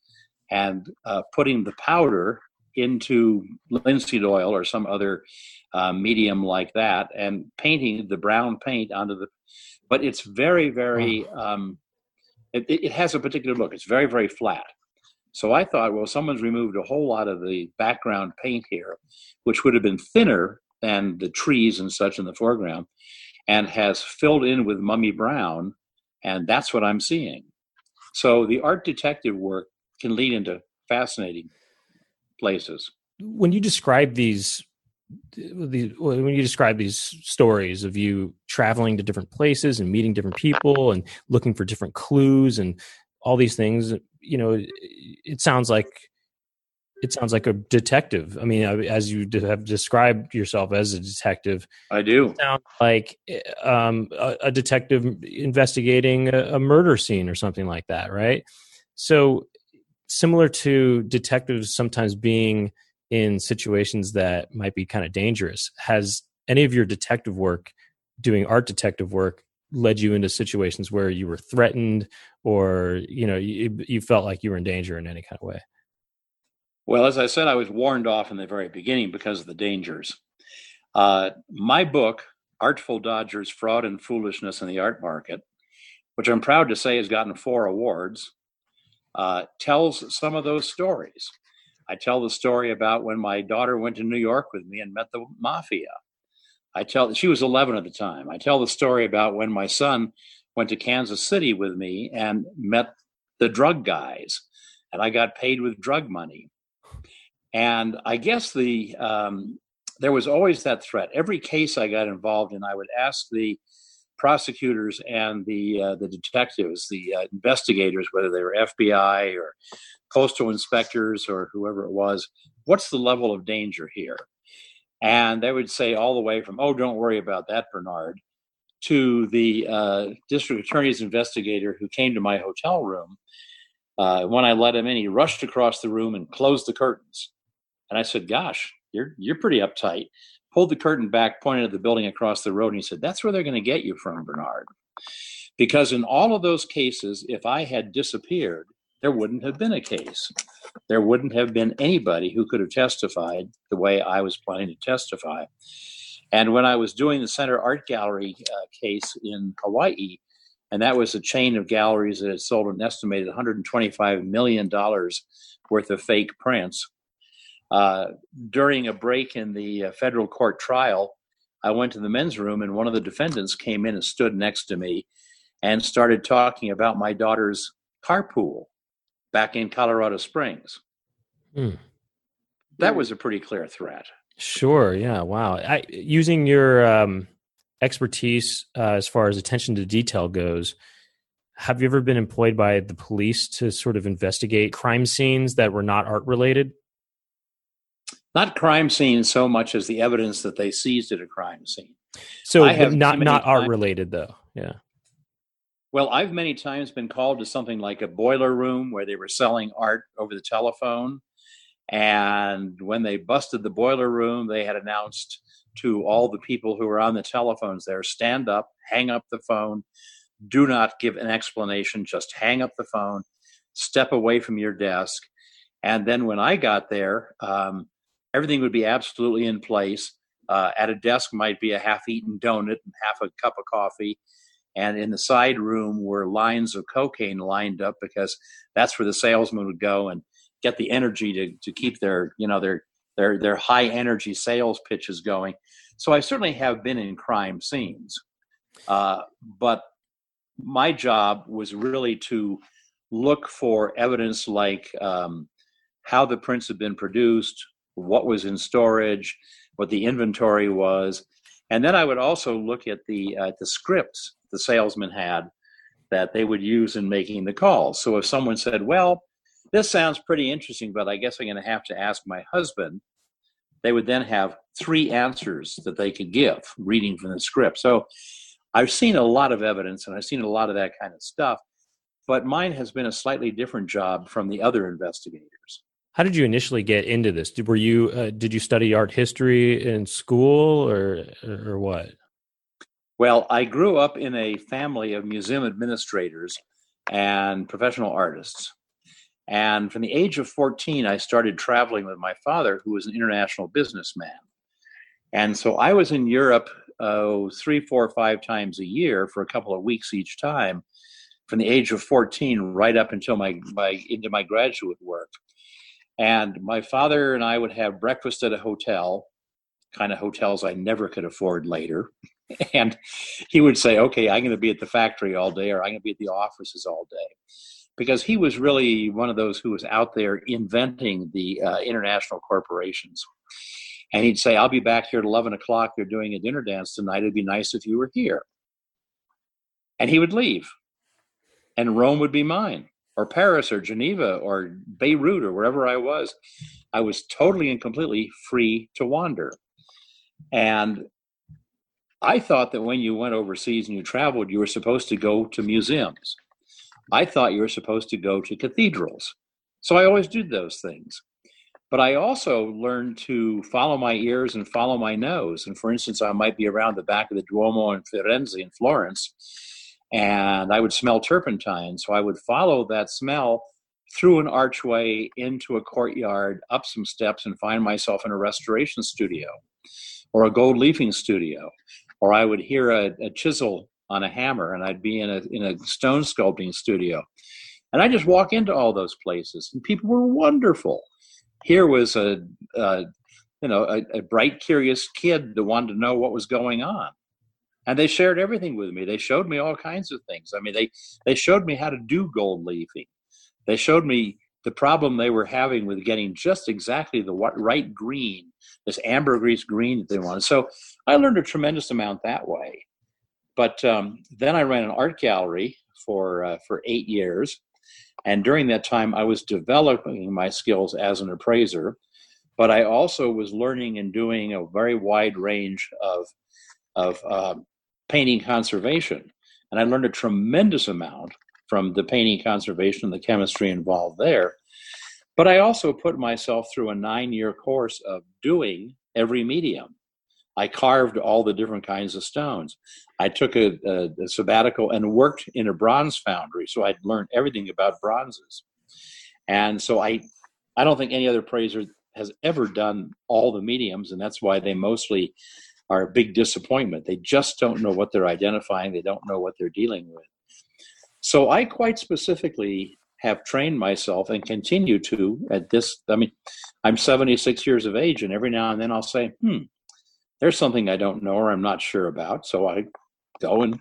and uh, putting the powder into linseed oil or some other uh, medium like that and painting the brown paint onto the. But it's very, very. Um, it, it has a particular look. It's very, very flat. So I thought, well, someone's removed a whole lot of the background paint here, which would have been thinner than the trees and such in the foreground, and has filled in with mummy brown, and that's what I'm seeing. So the art detective work can lead into fascinating places. When you describe these these when you describe these stories of you traveling to different places and meeting different people and looking for different clues and all these things you know it sounds like it sounds like a detective. I mean as you have described yourself as a detective i do. sounds like eh, um, a, a, detective investigating a, a murder scene or something like that right? So similar to detectives sometimes being in situations that might be kind of dangerous. Has any of your detective work doing art detective work led you into situations where you were threatened or you know you, you felt like you were in danger in any kind of way? Well as i said i was warned off in the very beginning because of the dangers. Uh, my book artful dodgers fraud and foolishness in the art market which i'm proud to say has gotten four awards uh, tells some of those stories i tell the story about when my daughter went to new york with me and met the mafia I tell she was 11 at the time. I tell the story about when my son went to Kansas City with me and met the drug guys, and I got paid with drug money. And I guess the um, there was always that threat. Every case I got involved in, I would ask the prosecutors and the uh, the detectives, the uh, investigators, whether they were FBI or postal inspectors or whoever it was, what's the level of danger here? And they would say all the way from, oh, don't worry about that, Bernard, to the uh, district attorney's investigator who came to my hotel room. Uh, when I let him in, he rushed across the room and closed the curtains. And I said, gosh, you're, you're pretty uptight. Pulled the curtain back, pointed at the building across the road, and he said, that's where they're going to get you from, Bernard. Because in all of those cases, if I had disappeared, there wouldn't have been a case. There wouldn't have been anybody who could have testified the way I was planning to testify. And when I was doing the Center Art Gallery uh, case in Hawaii, and that was a chain of galleries that had sold an estimated $125 million worth of fake prints. Uh, during a break in the uh, federal court trial, I went to the men's room, and one of the defendants came in and stood next to me and started talking about my daughter's carpool back in Colorado Springs. Hmm. That was a pretty clear threat. Sure. Yeah. Wow. I, using your um, expertise uh, as far as attention to detail goes, have you ever been employed by the police to sort of investigate crime scenes that were not art related? Not crime scene so much as the evidence that they seized at a crime scene. So I have not not art related though. Yeah. Well, I've many times been called to something like a boiler room where they were selling art over the telephone. And when they busted the boiler room, they had announced to all the people who were on the telephones there stand up, hang up the phone, do not give an explanation, just hang up the phone, step away from your desk. And then when I got there, um, everything would be absolutely in place. Uh, at a desk might be a half eaten donut and half a cup of coffee. And in the side room were lines of cocaine lined up because that's where the salesman would go and get the energy to, to keep their you know their their their high energy sales pitches going. So i certainly have been in crime scenes. Uh, but my job was really to look for evidence like um, how the prints had been produced what was in storage what the inventory was and then i would also look at the uh, the scripts the salesman had that they would use in making the calls. So if someone said, Well, this sounds pretty interesting, but I guess I'm going to have to ask my husband, they would then have three answers that they could give reading from the script. So I've seen a lot of evidence and I've seen a lot of that kind of stuff, but mine has been a slightly different job from the other investigators. How did you initially get into this? Were you uh, did you study art history in school or or what? Well, I grew up in a family of museum administrators and professional artists. And from the age of 14, I started traveling with my father, who was an international businessman. And so I was in Europe oh, three, four, five times a year for a couple of weeks each time from the age of 14 right up until my, my into my graduate work. And my father and I would have breakfast at a hotel, kind of hotels I never could afford later. *laughs* And he would say, okay, I'm going to be at the factory all day or I'm going to be at the offices all day. Because he was really one of those who was out there inventing the uh, international corporations. And he'd say, I'll be back here at 11 o'clock. They're doing a dinner dance tonight. It'd be nice if you were here. And he would leave. And Rome would be mine, or Paris, or Geneva, or Beirut, or wherever I was. I was totally and completely free to wander. And I thought that when you went overseas and you traveled, you were supposed to go to museums. I thought you were supposed to go to cathedrals. So I always did those things. But I also learned to follow my ears and follow my nose. And for instance, I might be around the back of the Duomo in Firenze in Florence, and I would smell turpentine. So I would follow that smell through an archway into a courtyard, up some steps, and find myself in a restoration studio or a gold leafing studio. Or I would hear a, a chisel on a hammer and I'd be in a, in a stone sculpting studio. And I just walk into all those places, and people were wonderful here was a, a you know a, a, bright, curious kid that wanted to know what was going on, and they shared everything with me. They showed me all kinds of things. I mean, they they showed me how to do gold leafing. They showed me the problem they were having with getting just exactly the right green, this ambergris green that they wanted. So I learned a tremendous amount that way. But um, then I ran an art gallery for uh, for eight years, and during that time, I was developing my skills as an appraiser, but I also was learning and doing a very wide range of, of uh, painting conservation. And I learned a tremendous amount from the painting conservation and the chemistry involved there. But I also put myself through a nine year course of doing every medium. I carved all the different kinds of stones. I took a, a, a, sabbatical and worked in a bronze foundry, so I'd learned everything about bronzes. And so I, I don't think any other praiser has ever done all the mediums, and that's why they mostly are a big disappointment. They just don't know what they're identifying. They don't know what they're dealing with. So I quite specifically have trained myself and continue to at this. I mean, I'm 76 years of age, and every now and then I'll say, "Hmm, there's something I don't know or I'm not sure about. So I go and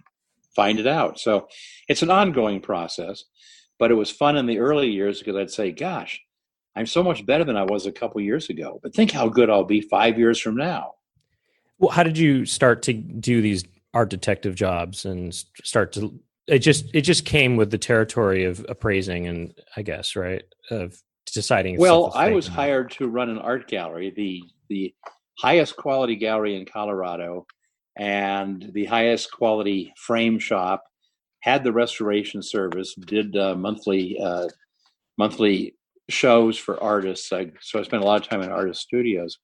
find it out. So it's an ongoing process, but it was fun in the early years because I'd say, gosh, I'm so much better than I was a couple years ago. But think how good I'll be five years from now. Well, how did you start to do these art detective jobs and start to? It just it just came with the territory of appraising and I guess right of deciding. Well, I was hired to run an art gallery. The the highest quality gallery in Colorado and the highest quality frame shop. Had the restoration service, did uh, monthly uh, monthly shows for artists. I, so I spent a lot of time in artist studios.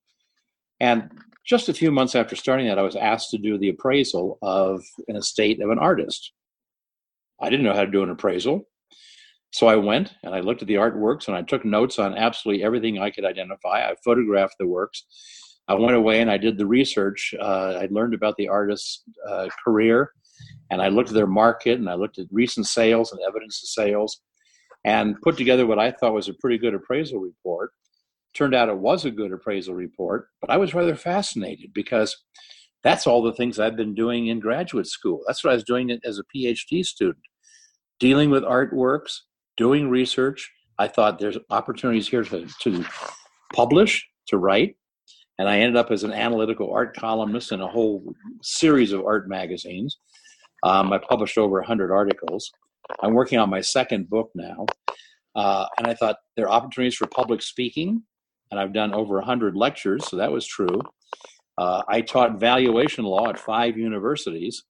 And just a few months after starting that, I was asked to do the appraisal of an estate of an artist. I didn't know how to do an appraisal. So I went and I looked at the artworks and I took notes on absolutely everything I could identify. I photographed the works I went away and I did the research. Uh, I learned about the artist's uh, career, and I looked at their market, and I looked at recent sales and evidence of sales, and put together what I thought was a pretty good appraisal report. Turned out it was a good appraisal report, but I was rather fascinated because that's all the things I've been doing in graduate school. That's what I was doing as a PhD student, dealing with artworks, doing research. I thought there's opportunities here to, to publish, to write, and I ended up as an analytical art columnist in a whole series of art magazines. Um, I published over 100 articles. I'm working on my second book now. Uh, and I thought there are opportunities for public speaking, and I've done over 100 lectures, so that was true. Uh, I taught valuation law at five universities.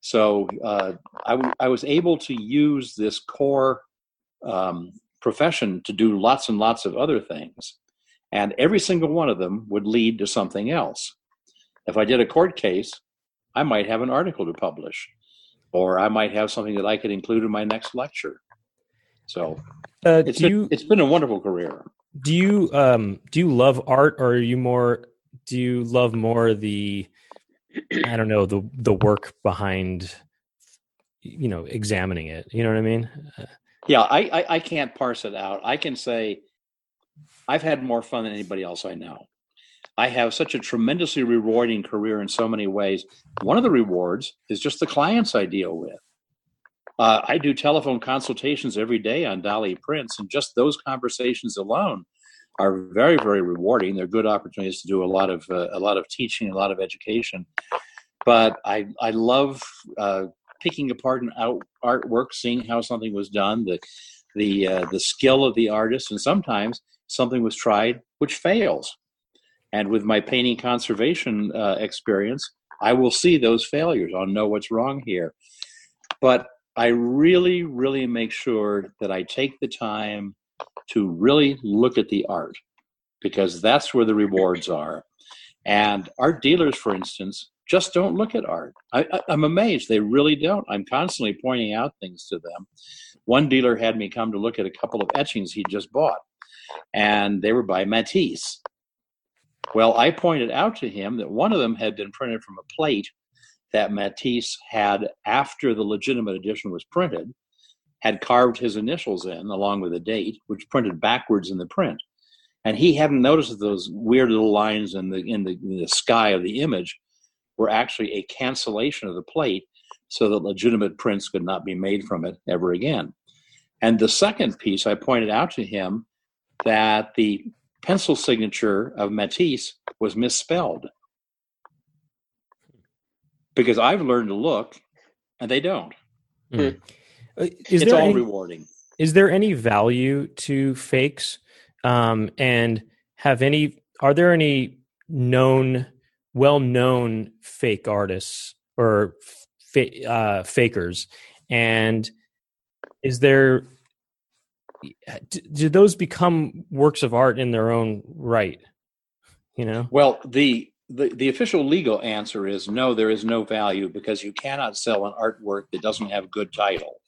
So uh, I, w- I was able to use this core um, profession to do lots and lots of other things. And every single one of them would lead to something else. If I did a court case, I might have an article to publish, or I might have something that I could include in my next lecture. So Uh, it's been, you it's been a wonderful career. Do you um do you love art or are you more do you love more the I don't know the the work behind you know examining it. You know what I mean? Yeah, I, I I can't parse it out. I can say I've had more fun than anybody else I know. I have such a tremendously rewarding career in so many ways. One of the rewards is just the clients I deal with. Uh, I do telephone consultations every day on Dali prints, and just those conversations alone are very, very rewarding. They're good opportunities to do a lot of uh, a lot of teaching, a lot of education. But I I love uh, picking apart an out, artwork, seeing how something was done, the the uh, the skill of the artist, and sometimes something was tried which fails. And with my painting conservation uh, experience, I will see those failures. I'll know what's wrong here. But I really, really make sure that I take the time to really look at the art because that's where the rewards are. And art dealers, for instance, just don't look at art. I, I'm amazed. They really don't. I'm constantly pointing out things to them. One dealer had me come to look at a couple of etchings he just bought, and they were by Matisse. Well, I pointed out to him that one of them had been printed from a plate that Matisse had after the legitimate edition was printed, had carved his initials in along with a date, which printed backwards in the print. And he hadn't noticed that those weird little lines in the in the, in the sky of the image were actually a cancellation of the plate so that legitimate prints could not be made from it ever again. And the second piece, I pointed out to him that the pencil signature of Matisse was misspelled because I've learned to look and they don't. Uh, Is it's there all any, rewarding. is there any value to fakes? Um, and have any are there any known well known fake artists or fa- uh, fakers? And is there d- do those become works of art in their own right? You know, Well, the, the the official legal answer is no. There is no value because you cannot sell an artwork that doesn't have a good title,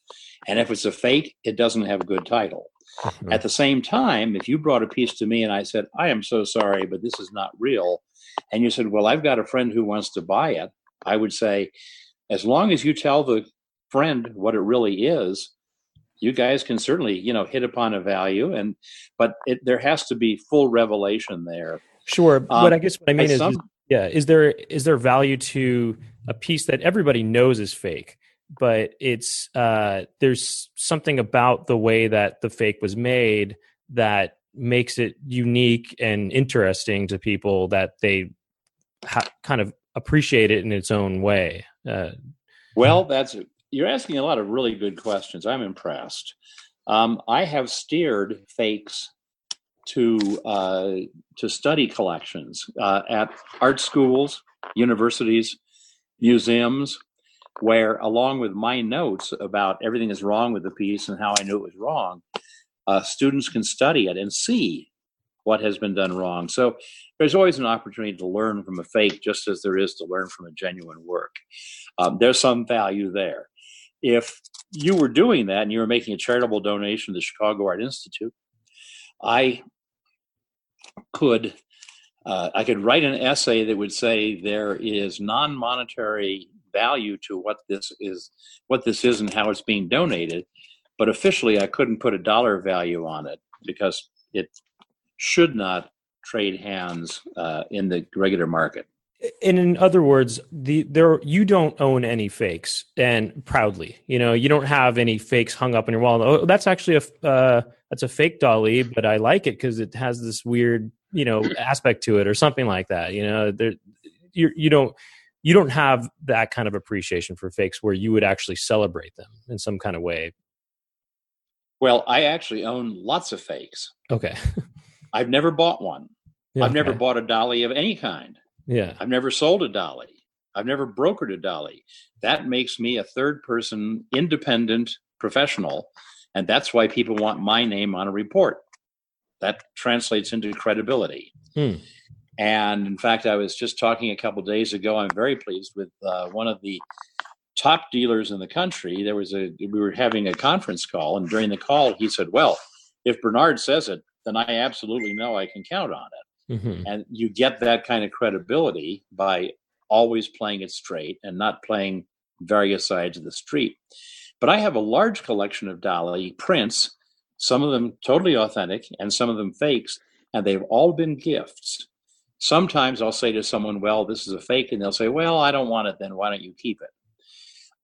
and if it's a fake, it doesn't have a good title. *laughs* At the same time, if you brought a piece to me and I said, "I am so sorry, but this is not real," and you said, "Well, I've got a friend who wants to buy it," I would say, as long as you tell the friend what it really is, you guys can certainly, you know, hit upon a value, and but it, there has to be full revelation there. Sure. Um, but I guess what I mean is, some- is yeah is there is there value to a piece that everybody knows is fake but it's uh there's something about the way that the fake was made that makes it unique and interesting to people that they ha- kind of appreciate it in its own way uh Well, that's you're asking a lot of really good questions. I'm impressed. Um, I have steered fakes to uh, to study collections uh, at art schools, universities, museums, where along with my notes about everything that's wrong with the piece and how I knew it was wrong, uh, students can study it and see what has been done wrong. So there's always an opportunity to learn from a fake, just as there is to learn from a genuine work. Um, there's some value there. If you were doing that and you were making a charitable donation to the Chicago Art Institute, I could uh, I could write an essay that would say there is non-monetary value to what this is, what this is, and how it's being donated. But officially, I couldn't put a dollar value on it because it should not trade hands uh, in the regular market. and in other words the there you don't own any fakes and proudly you know you don't have any fakes hung up on your wall oh that's actually a uh, that's a fake Dali but i like it because it has this weird you know *clears throat* aspect to it or something like that you know there you you don't you don't have that kind of appreciation for fakes where you would actually celebrate them in some kind of way Well, I actually own lots of fakes. okay *laughs* I've never bought one. Yeah, I've never okay. bought a Dali of any kind. yeah I've never sold a Dali. I've never brokered a Dali. That makes me a third person, independent professional. And that's why people want my name on a report. That translates into credibility. Hmm. And in fact, I was just talking a couple days ago. I'm very pleased with uh, one of the top dealers in the country. There was a we were having a conference call, and during the call, he said, "Well, if Bernard says it, then I absolutely know I can count on it." Mm-hmm. And you get that kind of credibility by always playing it straight and not playing various sides of the street. But I have a large collection of Dali prints, some of them totally authentic and some of them fakes, and they've all been gifts. Sometimes I'll say to someone, Well, this is a fake, and they'll say, Well, I don't want it, then why don't you keep it?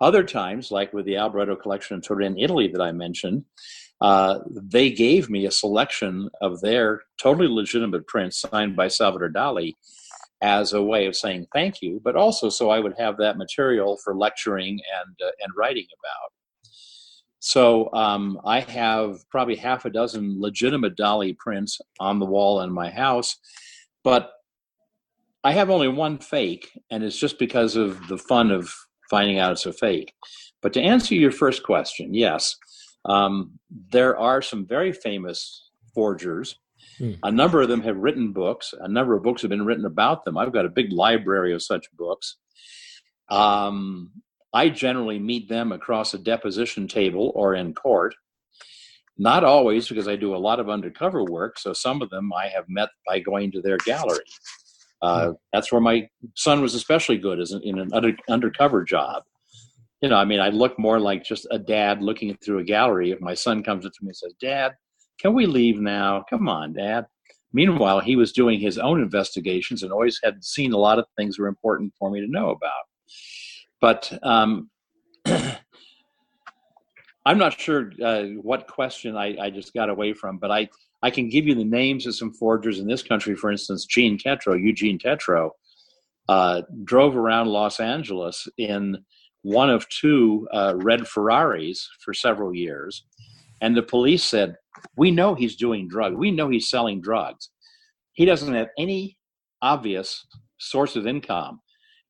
Other times, like with the Albaretto collection in Turin, Italy, that I mentioned, uh, they gave me a selection of their totally legitimate prints signed by Salvador Dali as a way of saying thank you, but also so I would have that material for lecturing and uh, and writing about. So um, I have probably half a dozen legitimate Dali prints on the wall in my house, but I have only one fake, and it's just because of the fun of finding out it's a fake. But to answer your first question, yes, um, there are some very famous forgers. Hmm. A number of them have written books. A number of books have been written about them. I've got a big library of such books. Um, I generally meet them across a deposition table or in court. Not always, because I do a lot of undercover work. So some of them I have met by going to their gallery. Uh, that's where my son was especially good, as in an under, undercover job. You know, I mean, I look more like just a dad looking through a gallery. If my son comes up to me and says, "Dad, can we leave now? Come on, Dad." Meanwhile, he was doing his own investigations and always had seen a lot of things that were important for me to know about. But um, *clears throat* I'm not sure uh, what question I, I, just got away from, but I, I can give you the names of some forgers in this country. For instance, Gene Tetreault, Eugene Tetreault, uh, drove around Los Angeles in one of two uh, red Ferraris for several years. And the police said, We know he's doing drugs. We know he's selling drugs. He doesn't have any obvious source of income.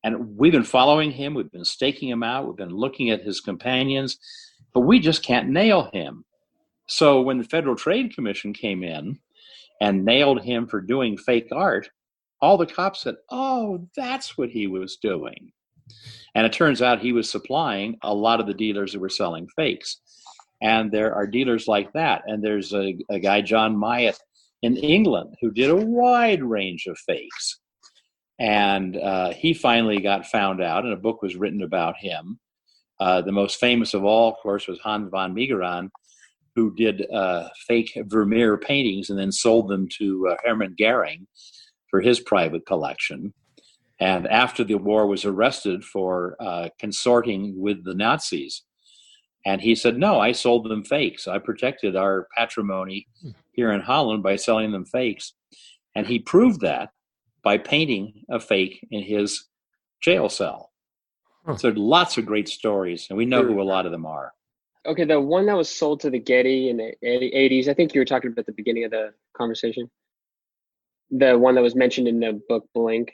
And we've been following him, we've been staking him out, we've been looking at his companions, but we just can't nail him. So when the Federal Trade Commission came in and nailed him for doing fake art, all the cops said, Oh, that's what he was doing. And it turns out he was supplying a lot of the dealers that were selling fakes. And there are dealers like that. And there's a, a guy, John Myatt, in England, who did a wide range of fakes. And uh, he finally got found out, and a book was written about him. Uh, the most famous of all, of course, was Hans van Meegeren, who did uh, fake Vermeer paintings and then sold them to uh, Hermann Goering for his private collection. And after the war, was arrested for uh, consorting with the Nazis. And he said, "No, I sold them fakes. I protected our patrimony hmm. here in Holland by selling them fakes." And he proved that by painting a fake in his jail cell. Huh. So lots of great stories, and we know who a lot of them are. Okay, the one that was sold to the Getty in the 80s, I think you were talking about the beginning of the conversation. The one that was mentioned in the book Blink.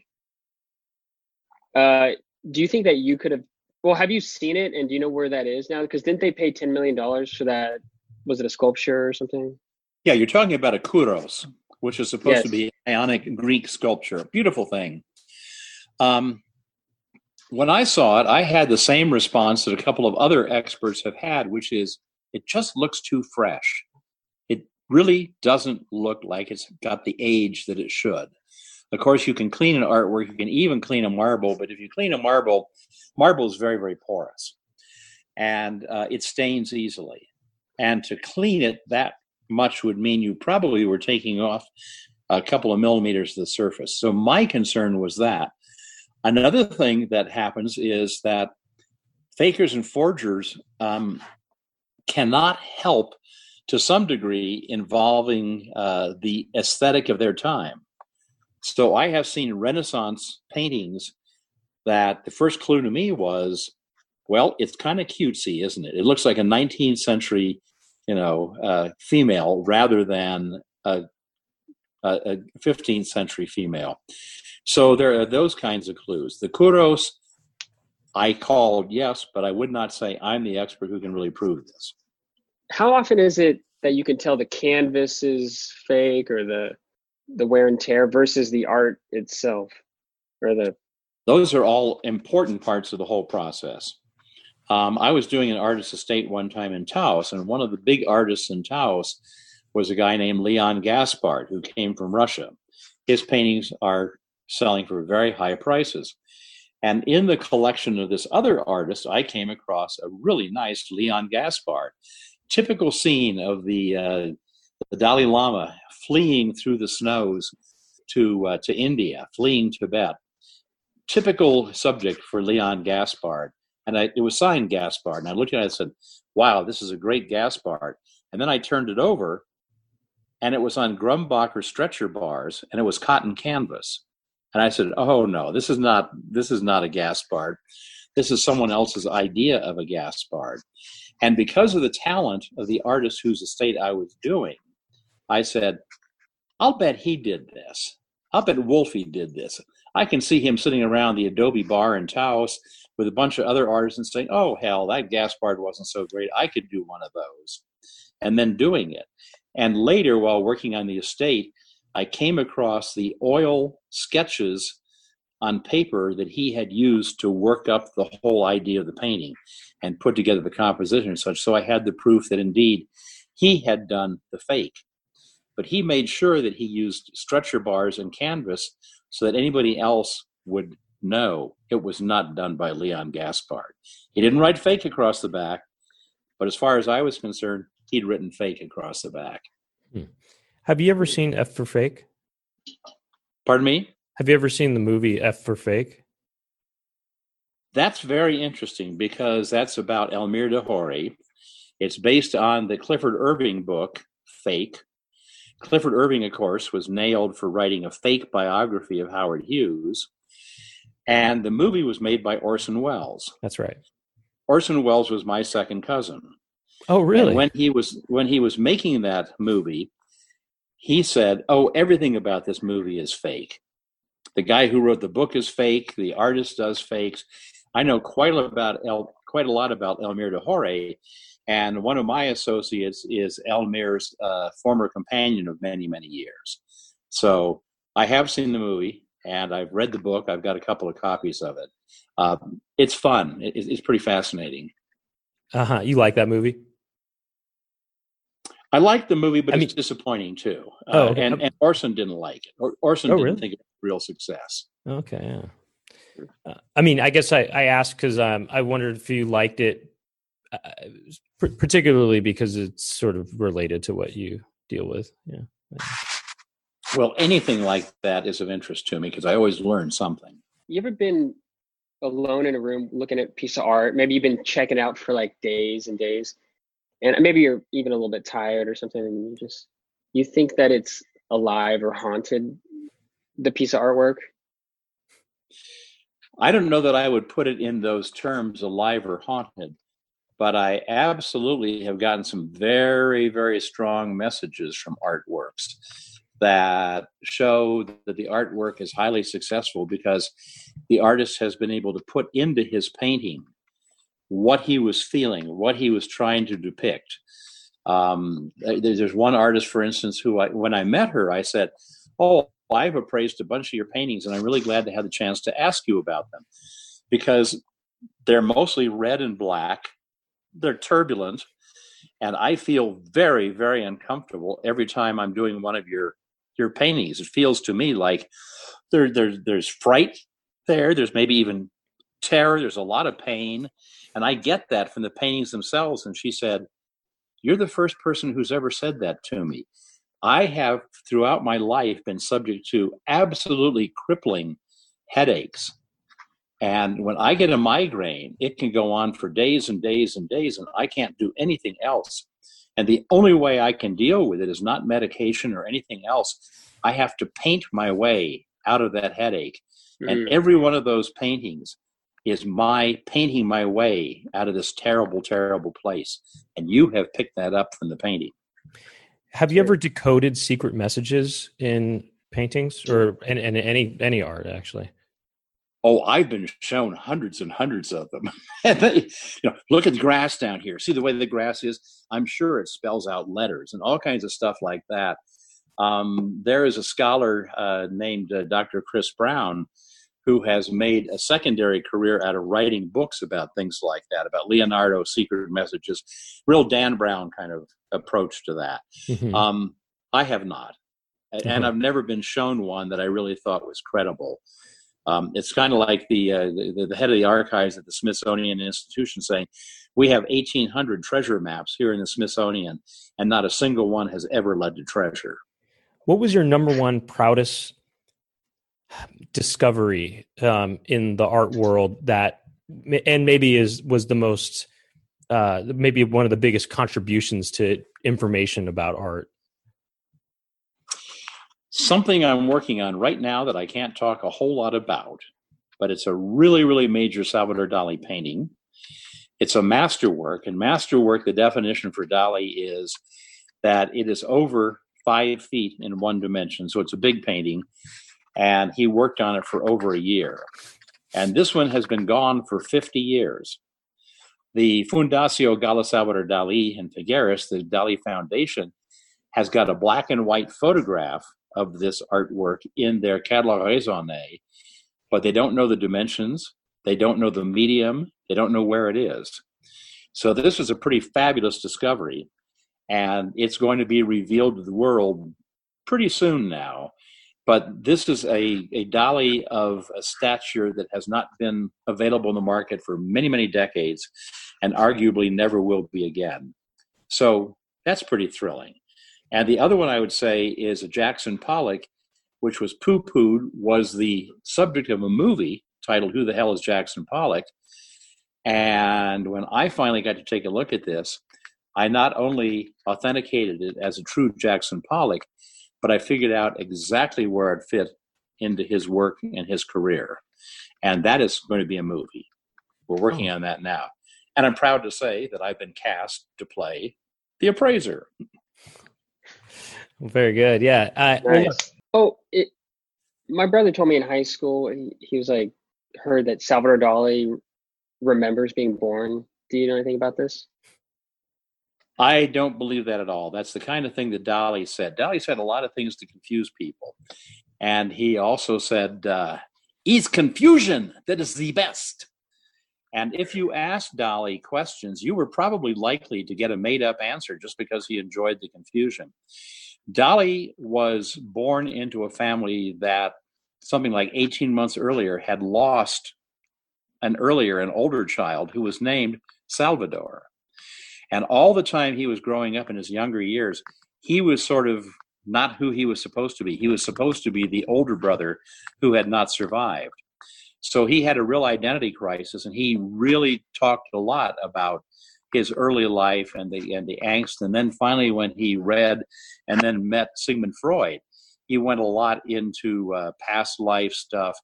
Uh, do you think that you could have? Well, have you seen it, and do you know where that is now? Because didn't they pay ten million dollars for that? Was it a sculpture or something? Yeah, you're talking about a kouros which is supposed yes. to be Ionic Greek sculpture. Beautiful thing. Um, when I saw it, I had the same response that a couple of other experts have had, which is it just looks too fresh. It really doesn't look like it's got the age that it should. Of course, you can clean an artwork, you can even clean a marble, but if you clean a marble, marble is very, very porous and uh, it stains easily. And to clean it that much would mean you probably were taking off a couple of millimeters of the surface. So my concern was that. Another thing that happens is that fakers and forgers um, cannot help to some degree involving uh, the aesthetic of their time. So I have seen Renaissance paintings that the first clue to me was, well, it's kind of cutesy, isn't it? It looks like a 19th century you know, uh, female rather than a, a, 15th century female. So there are those kinds of clues. The kouros, I called yes, but I would not say I'm the expert who can really prove this. How often is it that you can tell the canvas is fake or the the wear and tear versus the art itself or the those are all important parts of the whole process Um, I was doing an artist estate one time in Taos, and one of the big artists in Taos was a guy named Leon Gaspard, who came from Russia. His paintings are selling for very high prices. And in the collection of this other artist, I came across a really nice Leon Gaspard, typical scene of the, uh, the Dalai Lama fleeing through the snows to uh, to India, fleeing Tibet. Typical subject for Leon Gaspard, and I, it was signed Gaspard. And I looked at it and I said, "Wow, this is a great Gaspard." And then I turned it over, and it was on Grumbacher stretcher bars, and it was cotton canvas. And I said, "Oh no, this is not this is not a Gaspard. This is someone else's idea of a Gaspard." And because of the talent of the artist whose estate I was doing, I said, I'll bet he did this. I'll bet Wolfie did this. I can see him sitting around the Adobe bar in Taos with a bunch of other artists and saying, oh, hell, that Gaspard wasn't so great. I could do one of those. And then doing it. And later, while working on the estate, I came across the oil sketches on paper that he had used to work up the whole idea of the painting and put together the composition and such. So I had the proof that indeed he had done the fake but he made sure that he used stretcher bars and canvas so that anybody else would know it was not done by Leon Gaspard. He didn't write fake across the back, but as far as I was concerned, he'd written fake across the back. Hmm. Have you ever seen F for Fake? Pardon me? Have you ever seen the movie F for Fake? That's very interesting because that's about Elmyr de It's based on the Clifford Irving book, Fake, Clifford Irving, of course, was nailed for writing a fake biography of Howard Hughes. And the movie was made by Orson Welles. That's right. Orson Welles was my second cousin. Oh, really? And when he was when he was making that movie, he said, "Oh, everything about this movie is fake. The guy who wrote the book is fake. The artist does fakes. I know quite a lot about El, quite a lot about Elmyr de Hory, and one of my associates is Elmyr's uh, former companion of many, many years. So I have seen the movie and I've read the book. I've got a couple of copies of it. Um, it's fun. It, it's pretty fascinating. Uh huh. You like that movie? I like the movie, but I it's disappointing too. Uh, oh, okay. and, and Orson didn't like it. Or, Orson oh, didn't really? think it was a real success. Okay. Yeah. Uh, I mean, I guess I, I asked because um, I wondered if you liked it uh, particularly because it's sort of related to what you deal with. Yeah. Well, anything like that is of interest to me because I always learn something. You ever been alone in a room looking at a piece of art? Maybe you've been checking out for like days and days, and maybe you're even a little bit tired or something, and you just you think that it's alive or haunted the piece of artwork. I don't know that I would put it in those terms, alive or haunted but I absolutely have gotten some very, very strong messages from artworks that show that the artwork is highly successful because the artist has been able to put into his painting what he was feeling, what he was trying to depict. Um, there's one artist, for instance, who I, when I met her, I said, "Oh, I've appraised a bunch of your paintings, and I'm really glad to have the chance to ask you about them because they're mostly red and black they're turbulent and i feel very very uncomfortable every time i'm doing one of your your paintings. It feels to me like there, there there's fright there there's maybe even terror there's a lot of pain and i get that from the paintings themselves and she said you're the first person who's ever said that to me. I have throughout my life been subject to absolutely crippling headaches and when I get a migraine, it can go on for days and days and days, and I can't do anything else. And the only way I can deal with it is not medication or anything else. I have to paint my way out of that headache. Mm. And every one of those paintings is my painting my way out of this terrible, terrible place. And you have picked that up from the painting. Have you ever decoded secret messages in paintings or in, in any any art actually? Oh, I've been shown hundreds and hundreds of them. *laughs* you know, look at the grass down here. See the way the grass is. I'm sure it spells out letters and all kinds of stuff like that. Um, there is a scholar uh, named uh, Dr. Chris Brown who has made a secondary career out of writing books about things like that, about Leonardo's secret messages, real Dan Brown kind of approach to that. Mm-hmm. Um, I have not. Mm-hmm. And I've never been shown one that I really thought was credible. Um, it's kind of like the, uh, the, the head of the archives at the Smithsonian Institution saying, "We have 1,800 treasure maps here in the Smithsonian, and not a single one has ever led to treasure." What was your number one proudest discovery um, in the art world that, and maybe is was the most, uh, maybe one of the biggest contributions to information about art? Something I'm working on right now that I can't talk a whole lot about, but it's a really, really major Salvador Dali painting. It's a masterwork, and masterwork, the definition for Dali is that it is over five feet in one dimension. So it's a big painting, and he worked on it for over a year. And this one has been gone for 50 years. The Fundacio Gala Salvador Dali in Figueres, the Dali Foundation, has got a black and white photograph of this artwork in their catalog raisonné, but they don't know the dimensions, they don't know the medium, they don't know where it is. So this was a pretty fabulous discovery, and it's going to be revealed to the world pretty soon now. But this is a, a Dali of a stature that has not been available in the market for many, many decades, and arguably never will be again. So that's pretty thrilling. And the other one I would say is a Jackson Pollock, which was poo pooed, was the subject of a movie titled Who the Hell is Jackson Pollock? And when I finally got to take a look at this, I not only authenticated it as a true Jackson Pollock, but I figured out exactly where it fit into his work and his career. And that is going to be a movie. We're working oh. on that now. And I'm proud to say that I've been cast to play the appraiser. Very good. Yeah. I, nice. oh, it, my brother told me in high school, he, he was like, heard that Salvador Dali remembers being born. Do you know anything about this? I don't believe that at all. That's the kind of thing that Dali said. Dali said a lot of things to confuse people. And he also said, uh, it's confusion that is the best. And if you asked Dali questions, you were probably likely to get a made up answer just because he enjoyed the confusion. Dali was born into a family that something like 18 months earlier had lost an earlier, an older child who was named Salvador. And all the time he was growing up in his younger years, he was sort of not who he was supposed to be. He was supposed to be the older brother who had not survived. So he had a real identity crisis, and he really talked a lot about his early life and the and the angst. And then finally, when he read and then met Sigmund Freud, he went a lot into uh, past life stuff.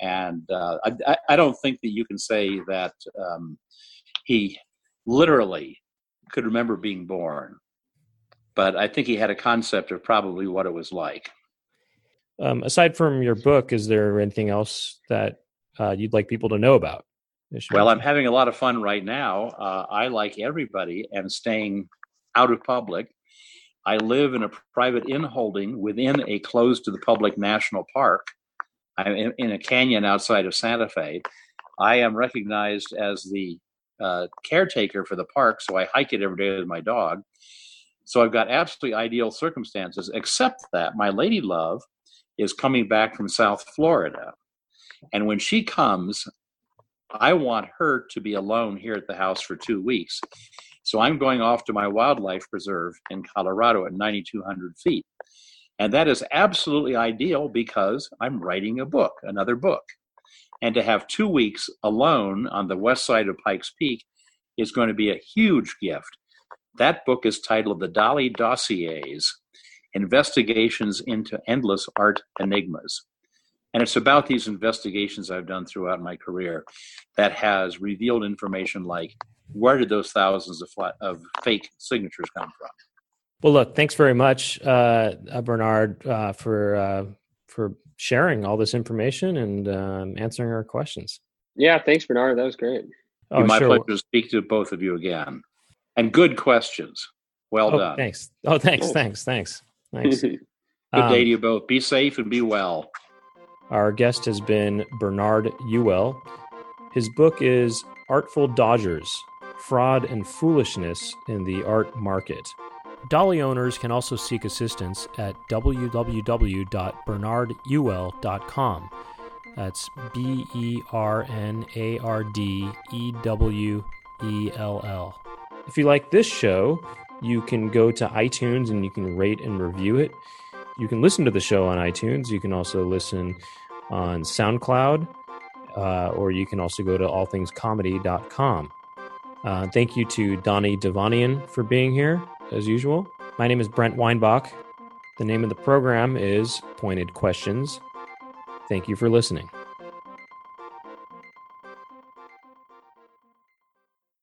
And uh, I, I don't think that you can say that um, he literally could remember being born, but I think he had a concept of probably what it was like. Um, aside from your book, is there anything else that uh, you'd like people to know about? Well, I'm having a lot of fun right now. Uh, I, like everybody, am staying out of public. I live in a private inn holding within a closed to the public national park. I'm in, in a canyon outside of Santa Fe. I am recognized as the uh, caretaker for the park, so I hike it every day with my dog. So I've got absolutely ideal circumstances, except that my lady love is coming back from South Florida. And when she comes, I want her to be alone here at the house for two weeks. So I'm going off to my wildlife preserve in Colorado at 9,200 feet. And that is absolutely ideal because I'm writing a book, another book. And to have two weeks alone on the west side of Pikes Peak is going to be a huge gift. That book is titled The Dali Dossiers Investigations into Endless Art Enigmas. And it's about these investigations I've done throughout my career that has revealed information like where did those thousands of, flat, of fake signatures come from? Well, look, thanks very much, uh, uh, Bernard, uh, for uh, for sharing all this information and um, answering our questions. Yeah, thanks, Bernard. That was great. Oh, my sure. pleasure to speak to both of you again. And good questions. Well oh, done. Thanks. Oh, thanks, thanks, thanks, thanks. *laughs* good um, day to you both. Be safe and be well. Our guest has been Bernard Ewell. His book is Artful Dodgers Fraud and Foolishness in the Art Market. Dali owners can also seek assistance at www.bernardewell.com. That's B E R N A R D E W E L L. If you like this show, you can go to iTunes and you can rate and review it. You can listen to the show on iTunes. You can also listen on SoundCloud, uh, or you can also go to allthingscomedy.com. Uh, thank you to Donnie Devonian for being here, as usual. My name is Brent Weinbach. The name of the program is Pointed Questions. Thank you for listening.